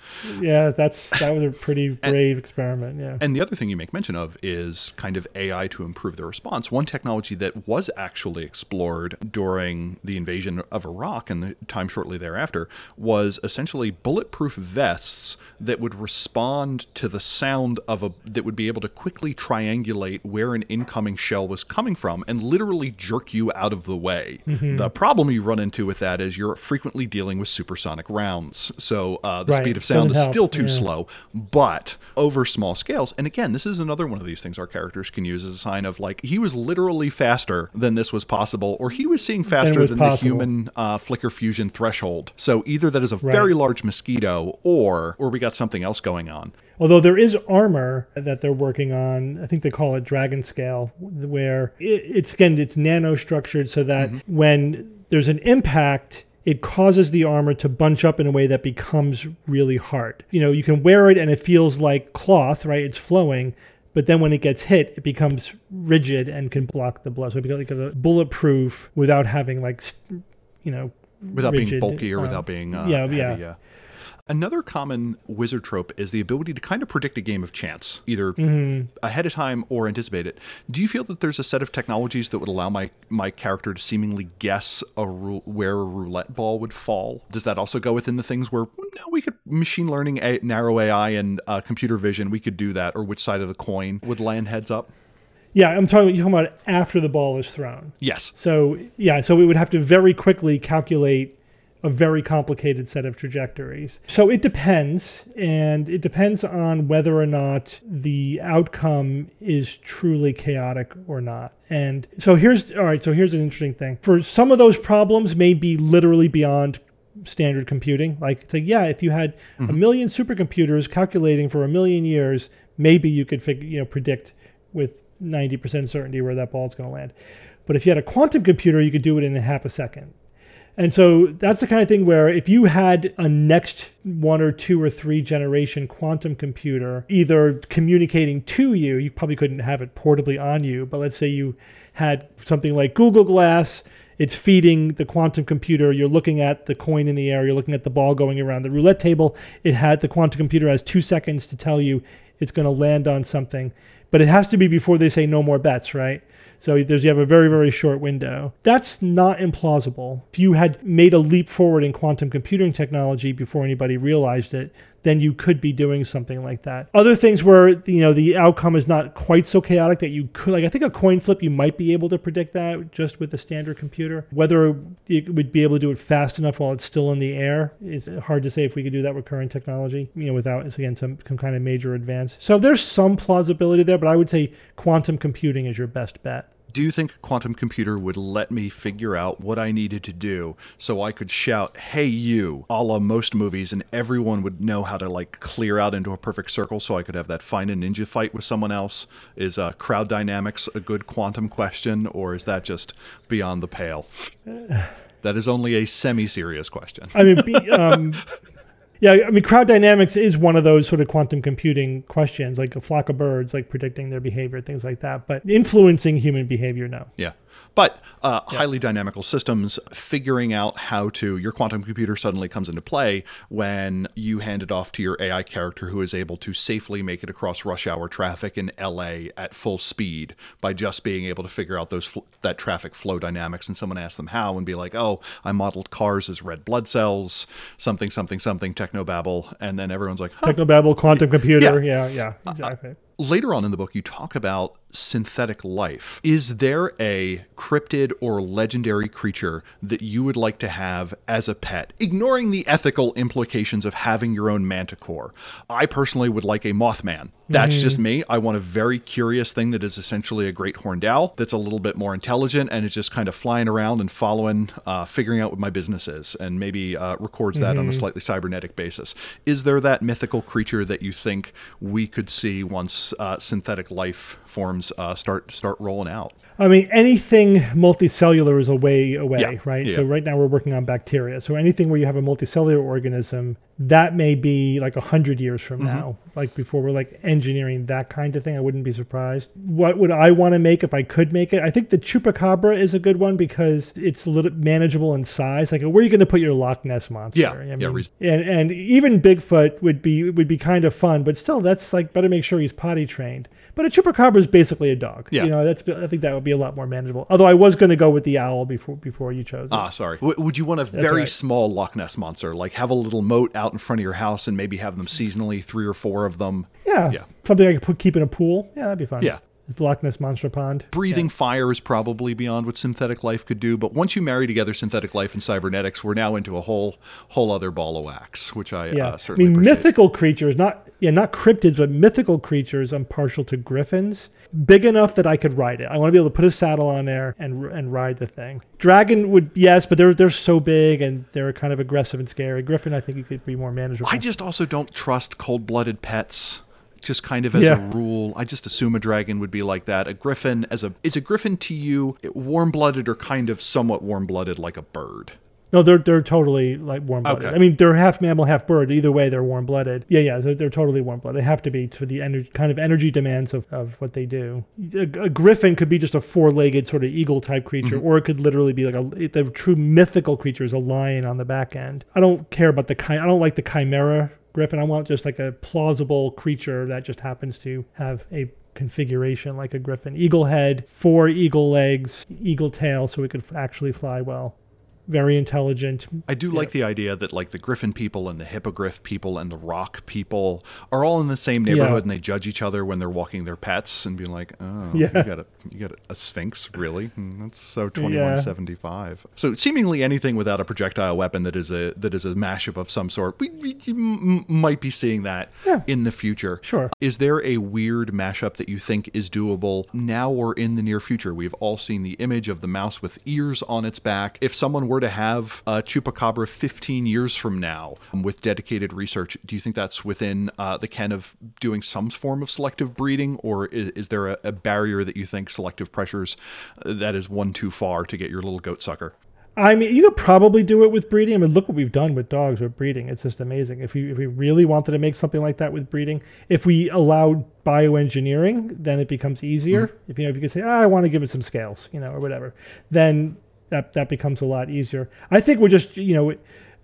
Yeah. That's, that was a pretty brave experiment. Yeah. And the other thing you make mention of is kind of AI to improve the response. One technology that was actually explored during the invasion of Iraq and the time shortly thereafter was essentially bulletproof vests that would respond to the sound of a that would be able to quickly triangulate where an incoming shell was coming from and literally jerk you out of the way. Mm-hmm. The problem you run into with that is you're frequently dealing with supersonic rounds. So uh, the Right. speed of sound is still too Yeah. slow, but over small scales. And again, this is another one of these things our characters can use as a sign of like he was literally faster than this was possible, or he was seeing faster was than possible. the human uh, flicker fusion threshold. So either that is a very large mosquito, or or we got something else going on. Although there is armor that they're working on, I think they call it Dragon Scale, where it, it's again it's nanostructured so that when there's an impact, it causes the armor to bunch up in a way that becomes really hard. You know, you can wear it and it feels like cloth, right? It's flowing. But then when it gets hit, it becomes rigid and can block the blow. So it becomes like a bulletproof without having like, you know, Without being bulky or uh, without being uh, yeah, heavy, yeah. yeah. Another common wizard trope is the ability to kind of predict a game of chance, either Mm-hmm. ahead of time or anticipate it. Do you feel that there's a set of technologies that would allow my my character to seemingly guess a ru- where a roulette ball would fall? Does that also go within the things where no, we could machine learning, a, narrow AI, and uh, computer vision? We could do that, or which side of the coin would land heads up? Yeah, I'm talking. You're talking about after the ball is thrown. Yes. So yeah, so we would have to very quickly calculate a very complicated set of trajectories. So it depends, and it depends on whether or not the outcome is truly chaotic or not. And so here's all right. So here's an interesting thing. For some of those problems, may be literally beyond standard computing. Like it's like yeah, if you had a mm-hmm. million supercomputers calculating for a million years, maybe you could figure you know predict with 90% certainty where that ball's going to land. But if you had a quantum computer, you could do it in a half a second. And so that's the kind of thing where if you had a next one or two or three generation quantum computer either communicating to you, you probably couldn't have it portably on you, but let's say you had something like Google Glass, it's feeding the quantum computer, you're looking at the coin in the air, you're looking at the ball going around the roulette table, it had the quantum computer has 2 seconds to tell you it's going to land on something, but it has to be before they say no more bets, right? So there's you have a very very short window. That's not implausible. If you had made a leap forward in quantum computing technology before anybody realized it, then you could be doing something like that. Other things where you know the outcome is not quite so chaotic that you could like I think a coin flip you might be able to predict that just with a standard computer. Whether you would be able to do it fast enough while it's still in the air is hard to say if we could do that with current technology. You know without again some, some kind of major advance. So there's some plausibility there, but I would say quantum computing is your best bet. Do you think a quantum computer would let me figure out what I needed to do so I could shout, hey, you, a la most movies, and everyone would know how to like clear out into a perfect circle so I could have that find a ninja fight with someone else? Is uh, crowd dynamics a good quantum question, or is that just beyond the pale? That is only a semi serious question. I mean, be, um, yeah, I mean, crowd dynamics is one of those sort of quantum computing questions, like a flock of birds, like predicting their behavior, things like that. But influencing human behavior, no. Yeah. But uh, highly dynamical systems, figuring out how to, your quantum computer suddenly comes into play when you hand it off to your AI character who is able to safely make it across rush hour traffic in LA at full speed by just being able to figure out those that traffic flow dynamics. And someone asks them how and be like, oh, I modeled cars as red blood cells, something, something, something, technobabble. And then everyone's like, huh, Technobabble, quantum computer, yeah, yeah, exactly. Later on in the book, you talk about synthetic life. Is there a cryptid or legendary creature that you would like to have as a pet, ignoring the ethical implications of having your own manticore? I personally would like a Mothman. That's just me. I want a very curious thing that is essentially a great horned owl that's a little bit more intelligent and is just kind of flying around and following, uh, figuring out what my business is, and maybe uh, records that on a slightly cybernetic basis. Is there that mythical creature that you think we could see once uh, synthetic life forms uh, start start rolling out? I mean, anything multicellular is a way away, Yeah, right? yeah. So right now we're working on bacteria. So anything where you have a multicellular organism, that may be like a hundred years from Mm-hmm. now, like before we're like engineering that kind of thing. I wouldn't be surprised. What would I want to make if I could make it? I think the chupacabra is a good one because it's a little manageable in size. Like, where are you going to put your Loch Ness monster? Yeah, I yeah, reason- and and even Bigfoot would be would be kind of fun, but still, that's like better make sure he's potty trained. But a chupacabra is basically a dog. Yeah. You know, that's I think that would be a lot more manageable. Although I was going to go with the owl before before you chose it. Ah, sorry. W- would you want a very right. small Loch Ness monster, like have a little moat out in front of your house and maybe have them seasonally, three or four of them? yeah. yeah. Something I could put, keep in a pool. Yeah, that'd be fun. Yeah. The Loch Ness monster pond. Breathing fire is probably beyond what synthetic life could do, but once you marry together synthetic life and cybernetics, we're now into a whole whole other ball of wax, which I Yeah. uh, I certainly mean, appreciate. mythical creatures, not yeah, not cryptids, but mythical creatures. I'm partial to griffins. Big enough that I could ride it. I want to be able to put a saddle on there and and ride the thing. Dragon would yes, but they're they're so big and they're kind of aggressive and scary. Griffin, I think it could be more manageable. I just also don't trust cold-blooded pets. Just kind of as Yeah. a rule, I just assume a dragon would be like that. A griffin, as a is a griffin to you warm-blooded or kind of somewhat warm-blooded like a bird? No, they're they're totally like warm blooded. Okay. I mean, they're half mammal, half bird. Either way, they're warm blooded. Yeah, yeah, they're, they're totally warm blooded. They have to be for the energy, kind of energy demands of, of what they do. A, a griffin could be just a four legged sort of eagle type creature, Mm-hmm. or it could literally be like a the true mythical creature is a lion on the back end. I don't care about the chi- I don't like the chimera griffin. I want just like a plausible creature that just happens to have a configuration like a griffin. Eagle head, four eagle legs, eagle tail, so it could actually fly well. Very intelligent. I do like the idea that like the Griffin people and the Hippogriff people and the Roc people are all in the same neighborhood Yeah. and they judge each other when they're walking their pets and being like, oh, Yeah. you got a you got a Sphinx, really? Hmm, That's so twenty one seventy five. So seemingly anything without a projectile weapon that is a that is a mashup of some sort, we, we m- might be seeing that Yeah. in the future. Sure. Is there a weird mashup that you think is doable now or in the near future? We've all seen the image of the mouse with ears on its back. If someone were to have a chupacabra 15 years from now um, with dedicated research, do you think that's within uh, the ken of doing some form of selective breeding, or is, is there a, a barrier that you think selective pressures uh, that is one too far to get your little goat sucker? I mean, you could probably do it with breeding. I mean, look what we've done with dogs with breeding. It's just amazing. If we if we really wanted to make something like that with breeding, if we allowed bioengineering, then it becomes easier. If you know, if you could say, ah, I want to give it some scales, you know, or whatever, then that that becomes a lot easier. I think we're just, you know.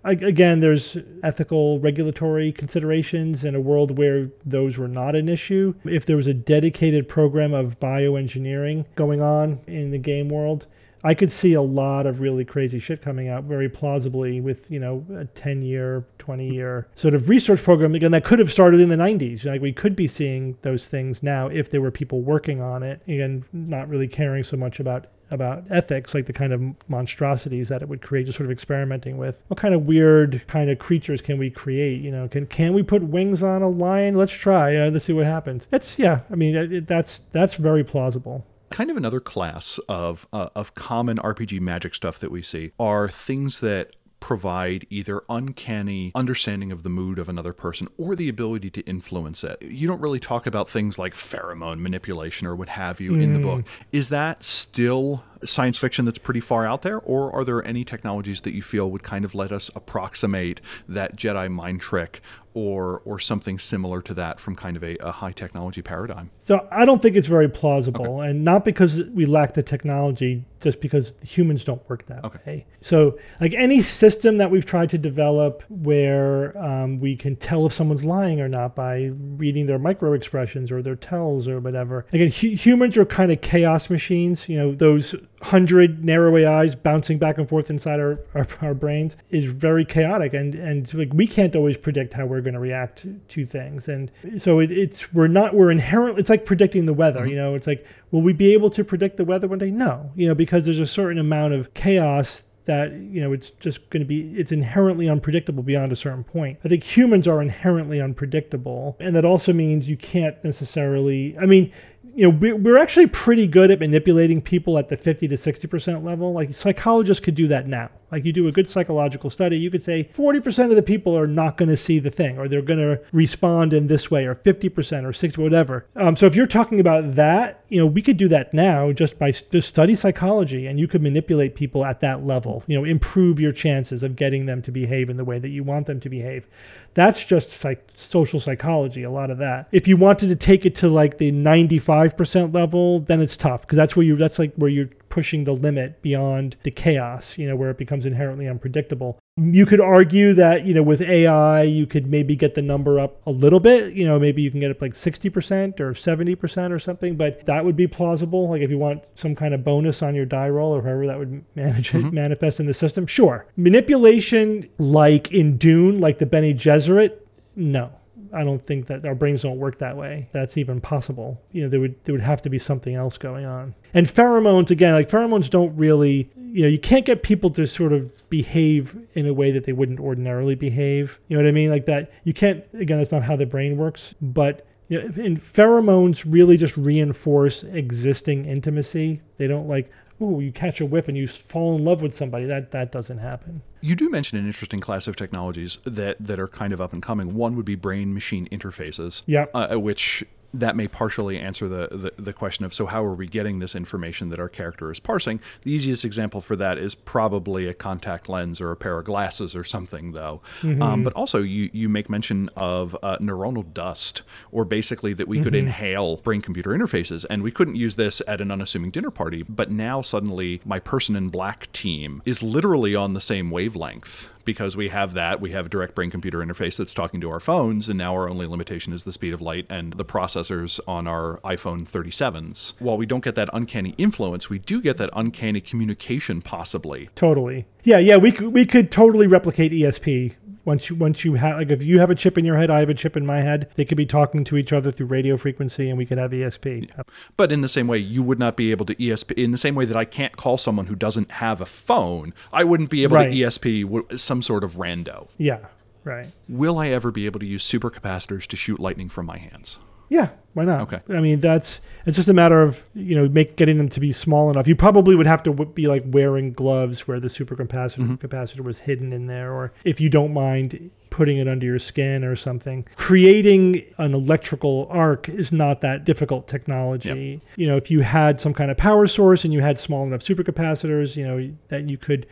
Again, there's ethical regulatory considerations in a world where those were not an issue. If there was a dedicated program of bioengineering going on in the game world, I could see a lot of really crazy shit coming out very plausibly with, you know, a 10 year, 20 year sort of research program. Again, that could have started in the 90s. Like we could be seeing those things now if there were people working on it and not really caring so much about about ethics, like the kind of monstrosities that it would create, just sort of experimenting with what kind of weird kind of creatures can we create? You know, can can we put wings on a lion? Let's try. Uh, let's see what happens. It's yeah. I mean, it- that's that's very plausible. kind of another class of uh, of common RPG magic stuff that we see are things that provide either uncanny understanding of the mood of another person or the ability to influence it. You don't really talk about things like pheromone manipulation or what have you in the hmm. book. Is that still science fiction that's pretty far out there or are there any technologies that you feel would kind of let us approximate that Jedi mind trick or or something similar to that from kind of a, a high technology paradigm? So I don't think it's very plausible, and not because we lack the technology, just because humans don't work that Okay. way. So, like any system that we've tried to develop where um, we can tell if someone's lying or not by reading their micro expressions or their tells or whatever. Again, hu- humans are kind of chaos machines. You know, those hundred narrow AIs bouncing back and forth inside our, our, our brains is very chaotic, and and like we can't always predict how we're going to react to, things, and so it, it's we're not we're inherently it's like predicting the weather. Mm-hmm. You know, it's like will we be able to predict the weather one day? No, you know, because there's a certain amount of chaos that you know it's just going to be it's inherently unpredictable beyond a certain point. I think humans are inherently unpredictable, and that also means you can't necessarily. I mean, you know, we're actually pretty good at manipulating people at the 50 to 60% level. Like psychologists could do that now. Like you do a good psychological study, you could say 40% of the people are not going to see the thing, or they're going to respond in this way, or 50% or 60, whatever. Um, so if you're talking about that, you know, we could do that now just by just study psychology, and you could manipulate people at that level. You know, improve your chances of getting them to behave in the way that you want them to behave. That's just psych- social psychology, a lot of that. If you wanted to take it to like the 95% level, then it's tough because that's where you that's like where you're pushing the limit beyond the chaos, you know, where it becomes inherently unpredictable. You could argue that, you know, with AI, you could maybe get the number up a little bit, you know, maybe you can get up like 60% or 70% or something, but that would be plausible. Like if you want some kind of bonus on your die roll or however that would manage mm-hmm. manifest in the system, sure. Manipulation like in Dune, like the Bene Gesserit, no. I don't think that our brains don't work that way. That's even possible. You know, there would there would have to be something else going on. And pheromones again, like pheromones don't really, you know, you can't get people to sort of behave in a way that they wouldn't ordinarily behave. You know what I mean? Like that. You can't. Again, that's not how the brain works. But you know, and pheromones really just reinforce existing intimacy. They don't like, ooh, you catch a whiff and you fall in love with somebody. That that doesn't happen. You do mention an interesting class of technologies that that are kind of up and coming. One would be brain machine interfaces. Yeah. Uh, which that may partially answer the, the, the, question of so how are we getting this information that our character is parsing the easiest example for that is probably a contact lens or a pair of glasses or something though mm-hmm. um, but also you, you make mention of uh, neuronal dust or basically that we mm-hmm. could inhale brain computer interfaces and we couldn't use this at an unassuming dinner party but now suddenly my person in black team is literally on the same wavelength because we have that. We have a direct brain computer interface that's talking to our phones, and now our only limitation is the speed of light and the processors on our iPhone 37s. While we don't get that uncanny influence, we do get that uncanny communication, possibly. Totally. Yeah, yeah, we could, we could totally replicate ESP once you once you have like if you have a chip in your head, I have a chip in my head. They could be talking to each other through radio frequency, and we could have ESP. Yeah. But in the same way, you would not be able to ESP. In the same way that I can't call someone who doesn't have a phone, I wouldn't be able right. to ESP some sort of rando. Yeah. Right. Will I ever be able to use supercapacitors to shoot lightning from my hands? Yeah, why not? Okay. I mean, that's it's just a matter of you know make getting them to be small enough. You probably would have to w- be like wearing gloves where the supercapacitor mm-hmm. capacitor was hidden in there, or if you don't mind putting it under your skin or something. Creating an electrical arc is not that difficult technology. Yep. You know, if you had some kind of power source and you had small enough supercapacitors, you know, that you could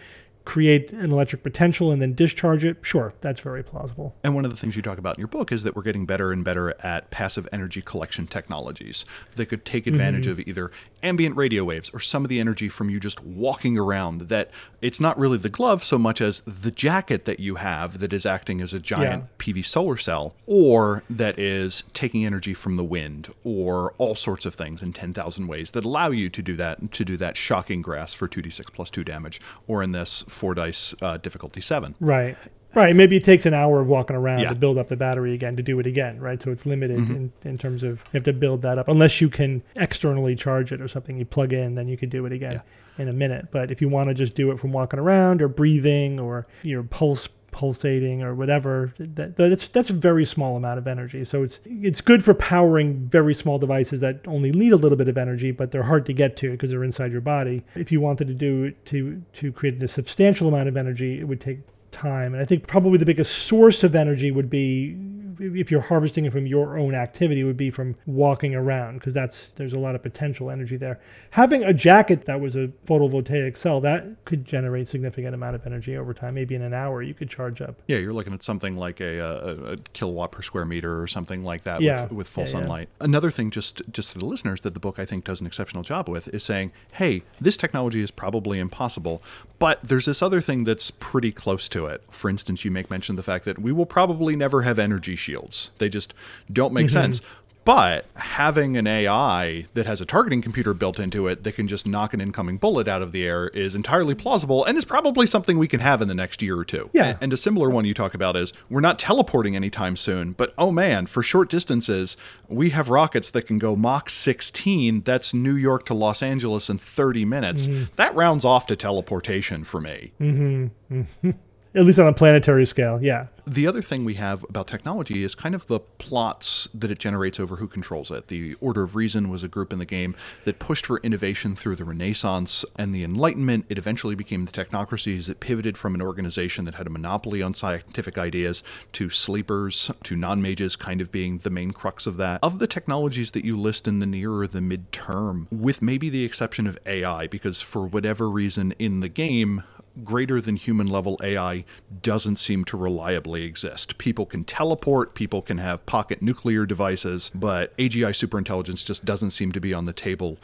create an electric potential and then discharge it, sure, that's very plausible. And one of the things you talk about in your book is that we're getting better and better at passive energy collection technologies that could take advantage mm-hmm. of either ambient radio waves or some of the energy from you just walking around that it's not really the glove so much as the jacket that you have that is acting as a giant yeah. PV solar cell or that is taking energy from the wind or all sorts of things in 10,000 ways that allow you to do that to do that shocking grasp for 2d6 plus 2 damage or in this four dice uh, difficulty seven. Right. Right. Maybe it takes an hour of walking around yeah. to build up the battery again to do it again, right? So it's limited mm-hmm. in, in terms of you have to build that up. Unless you can externally charge it or something you plug in, then you can do it again yeah. in a minute. But if you want to just do it from walking around or breathing or your pulse pulsating or whatever that, that's that's a very small amount of energy. So it's it's good for powering very small devices that only need a little bit of energy but they're hard to get to because they're inside your body. If you wanted to do to to create a substantial amount of energy it would take time. And i think probably the biggest source of energy would be if you're harvesting it from your own activity would be from walking around because that's there's a lot of potential energy there. Having a jacket that was a photovoltaic cell that could generate significant amount of energy over time. Maybe in an hour you could charge up. Yeah you're looking at something like a, uh, a, a kilowatt per square meter or something like that yeah. with, with full yeah, sunlight. Yeah. another thing just just for the listeners that the book i think does an exceptional job with is saying hey this technology is probably impossible but there's this other thing that's pretty close to it. For instance you make mention of the fact that we will probably never have energy shields. They just don't make mm-hmm. sense. But having an AI that has a targeting computer built into it that can just knock an incoming bullet out of the air is entirely plausible and is probably something we can have in the next year or two. Yeah. And a similar one you talk about is we're not teleporting anytime soon, but oh man, for short distances, we have rockets that can go Mach 16. That's New York to Los Angeles in 30 minutes. Mm-hmm. That rounds off to teleportation for me. Mm-hmm. Mm-hmm. At least on a planetary scale, yeah. The other thing we have about technology is kind of the plots that it generates over who controls it. The Order of Reason was a group in the game that pushed for innovation through the Renaissance and the Enlightenment. It eventually became the technocracies that pivoted from an organization that had a monopoly on scientific ideas to sleepers, to non mages kind of being the main crux of that. Of the technologies that you list in the near or the midterm, with maybe the exception of AI, because for whatever reason in the game, greater than human level AI doesn't seem to reliably exist. People can teleport, people can have pocket nuclear devices, but AGI superintelligence just doesn't seem to be on the table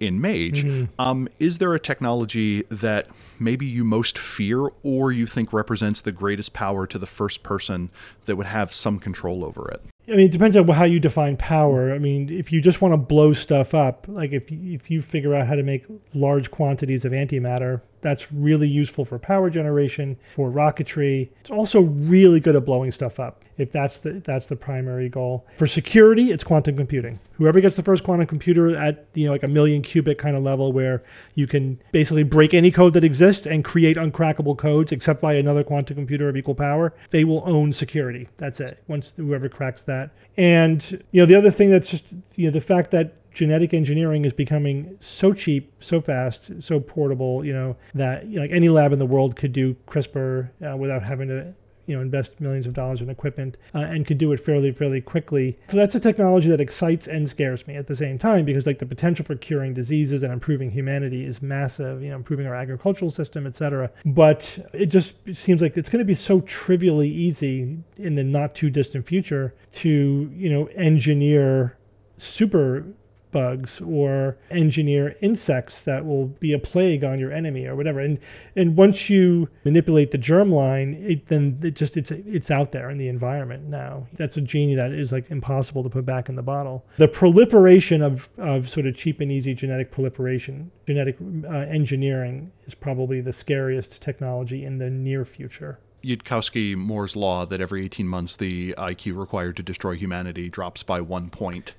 in Mage. Um, is there a technology that maybe you most fear or you think represents the greatest power to the first person that would have some control over it? I mean, it depends on how you define power. I mean, if you just want to blow stuff up, like if if you figure out how to make large quantities of antimatter, that's really useful for power generation, for rocketry. It's also really good at blowing stuff up. If that's the that's the primary goal. For security, it's quantum computing. Whoever gets the first quantum computer at you know like a million qubit kind of level where you can basically break any code that exists and create uncrackable codes except by another quantum computer of equal power, they will own security. That's it. Once whoever cracks that. And you know the other thing that's just you know the fact that genetic engineering is becoming so cheap, so fast, so portable, you know, that you know, like any lab in the world could do CRISPR uh, without having to you know invest millions of dollars in equipment uh, and could do it fairly fairly quickly. So that's a technology that excites and scares me at the same time because like the potential for curing diseases and improving humanity is massive you know improving our agricultural system etc but it just seems like it's going to be so trivially easy in the not too distant future to you know engineer super bugs or engineer insects that will be a plague on your enemy or whatever. And and once you manipulate the germline it then it just it's it's out there in the environment now. That's a genie that is like impossible to put back in the bottle. The proliferation of of sort of cheap and easy genetic proliferation genetic uh, engineering is probably the scariest technology in the near future. Yudkowsky Moore's law that every 18 months the IQ required to destroy humanity drops by one point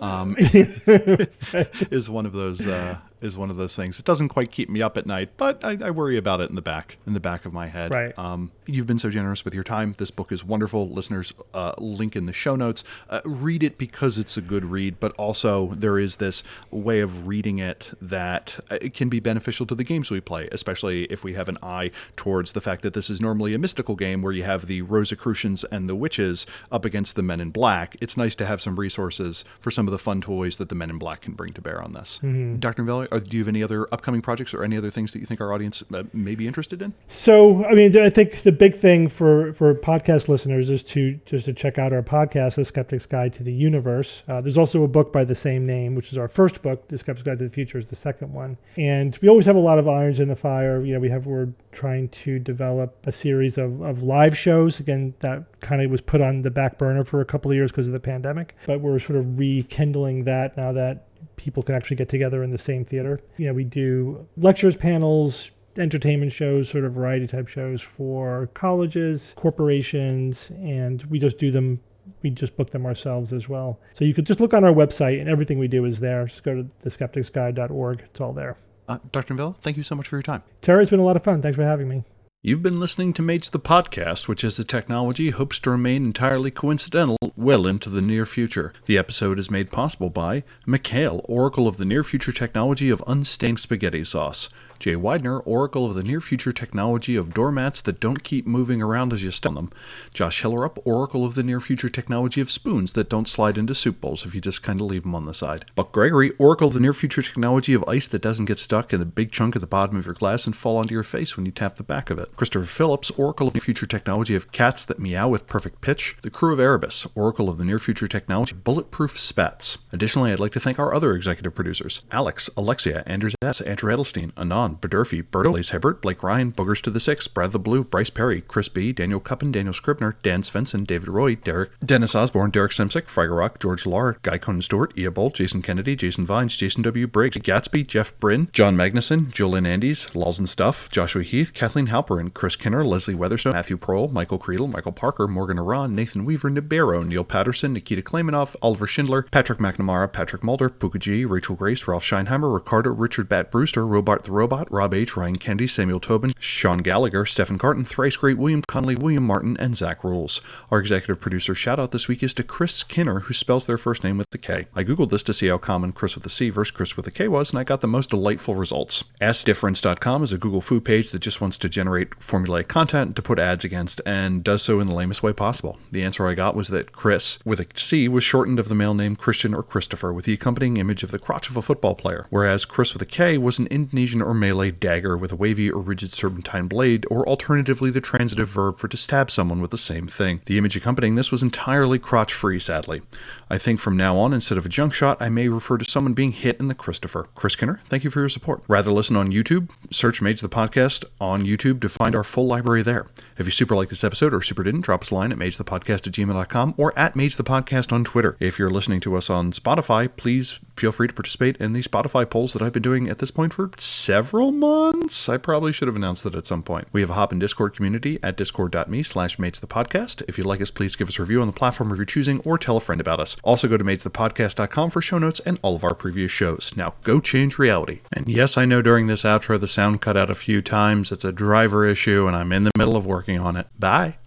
um, is one of those uh, is one of those things. It doesn't quite keep me up at night, but I, I worry about it in the back in the back of my head. Right. Um, you've been so generous with your time. This book is wonderful. Listeners, uh, link in the show notes. Uh, read it because it's a good read, but also there is this way of reading it that uh, it can be beneficial to the games we play, especially if we have an eye towards the fact that this is normally a mystical game where you have the Rosicrucians and the witches up against the Men in Black. It's nice to have some resources for some of the fun toys that the Men in Black can bring to bear on this. Dr. Novella, are, do you have any other upcoming projects or any other things that you think our audience uh, may be interested in? So, I mean, I think the big thing for for podcast listeners is to just to check out our podcast, The Skeptic's Guide to the Universe. Uh, there's also a book by the same name, which is our first book. The Skeptic's Guide to the Future is the second one, and we always have a lot of irons in the fire. You know, we have we're trying to develop a series of, of live shows. Again, that kind of was put on the back burner for a couple of years because of the pandemic, but we're sort of rekindling that now that people can actually get together in the same theater. You know, we do lectures, panels, entertainment shows, sort of variety type shows for colleges, corporations, and we just do them. We just book them ourselves as well. So you could just look on our website, and everything we do is there. Just go to theskepticsguide.org. It's all there. Uh, Dr. Novella, thank you so much for your time. Terry, it's been a lot of fun. Thanks for having me. You've been listening to Mage the Podcast, which as a technology hopes to remain entirely coincidental well into the near future. The episode is made possible by Mikhail, Oracle of the Near Future Technology of Unstained Spaghetti Sauce. Jay Widener, Oracle of the Near Future Technology of Doormats that don't keep moving around as you step on them. Josh Hillerup, Oracle of the Near Future Technology of Spoons that don't slide into soup bowls if you just kind of leave them on the side. Buck Gregory, Oracle of the Near Future Technology of Ice that doesn't get stuck in a big chunk at the bottom of your glass and fall onto your face when you tap the back of it. Christopher Phillips, Oracle of the Near Future Technology of Cats That Meow with Perfect Pitch, the crew of Erebus, Oracle of the Near Future Technology Bulletproof Spats. Additionally, I'd like to thank our other executive producers Alex, Alexia, Anders S., Andrew Edelstein, Anon, Badurfi, Berto, Blaze Hibbert, Blake Ryan, Boogers to the Six, Brad the Blue, Bryce Perry, Chris B., Daniel Cuppen, Daniel Scribner, Dan Svensson, David Roy, Derek, Dennis Osborne, Derek Simsick, Fragger Rock, George Lar, Guy Conan Stewart, Ia Bolt, Jason Kennedy, Jason Vines, Jason W. Briggs, Gatsby, Jeff Bryn, John Magnuson, Jolyn Andes, Laws and Stuff, Joshua Heath, Kathleen Halperin, Chris Kinner, Leslie Weatherstone, Matthew Prohl, Michael Creedle, Michael Parker, Morgan Aran, Nathan Weaver, Nibero, Neil Patterson, Nikita Klaymanov, Oliver Schindler, Patrick McNamara, Patrick Mulder, Puka G, Rachel Grace, Ralph Scheinheimer, Ricardo, Richard Bat Brewster, Robart the Robot, Rob H, Ryan Kennedy, Samuel Tobin, Sean Gallagher, Stephen Carton, Thrice Great, William Conley, William Martin, and Zach Rules. Our executive producer shout out this week is to Chris Kinner, who spells their first name with the K. I googled this to see how common Chris with a C versus Chris with a K was, and I got the most delightful results. AskDifference.com is a Google food page that just wants to generate formulaic content to put ads against, and does so in the lamest way possible. The answer I got was that Chris with a C was shortened of the male name Christian or Christopher, with the accompanying image of the crotch of a football player, whereas Chris with a K was an Indonesian or Malay dagger with a wavy or rigid serpentine blade, or alternatively the transitive verb for to stab someone with the same thing. The image accompanying this was entirely crotch free, sadly. I think from now on, instead of a junk shot, I may refer to someone being hit in the Christopher. Chris Kinner, thank you for your support. Rather listen on YouTube, search Mage the Podcast on YouTube to find our full library there. If you super like this episode or super didn't, drop us a line at magethepodcast at gmail.com or at Mage the Podcast on Twitter. If you're listening to us on Spotify, please feel free to participate in the Spotify polls that I've been doing at this point for several months. I probably should have announced that at some point. We have a Hop in Discord community at discord.me slash mage the podcast. If you'd like us, please give us a review on the platform of your choosing or tell a friend about us. Also go to magethepodcast.com for show notes and all of our previous shows. Now go change reality. And yes, I know during this outro the sound cut out a few times. It's a driver issue and I'm in the middle of working on it. Bye.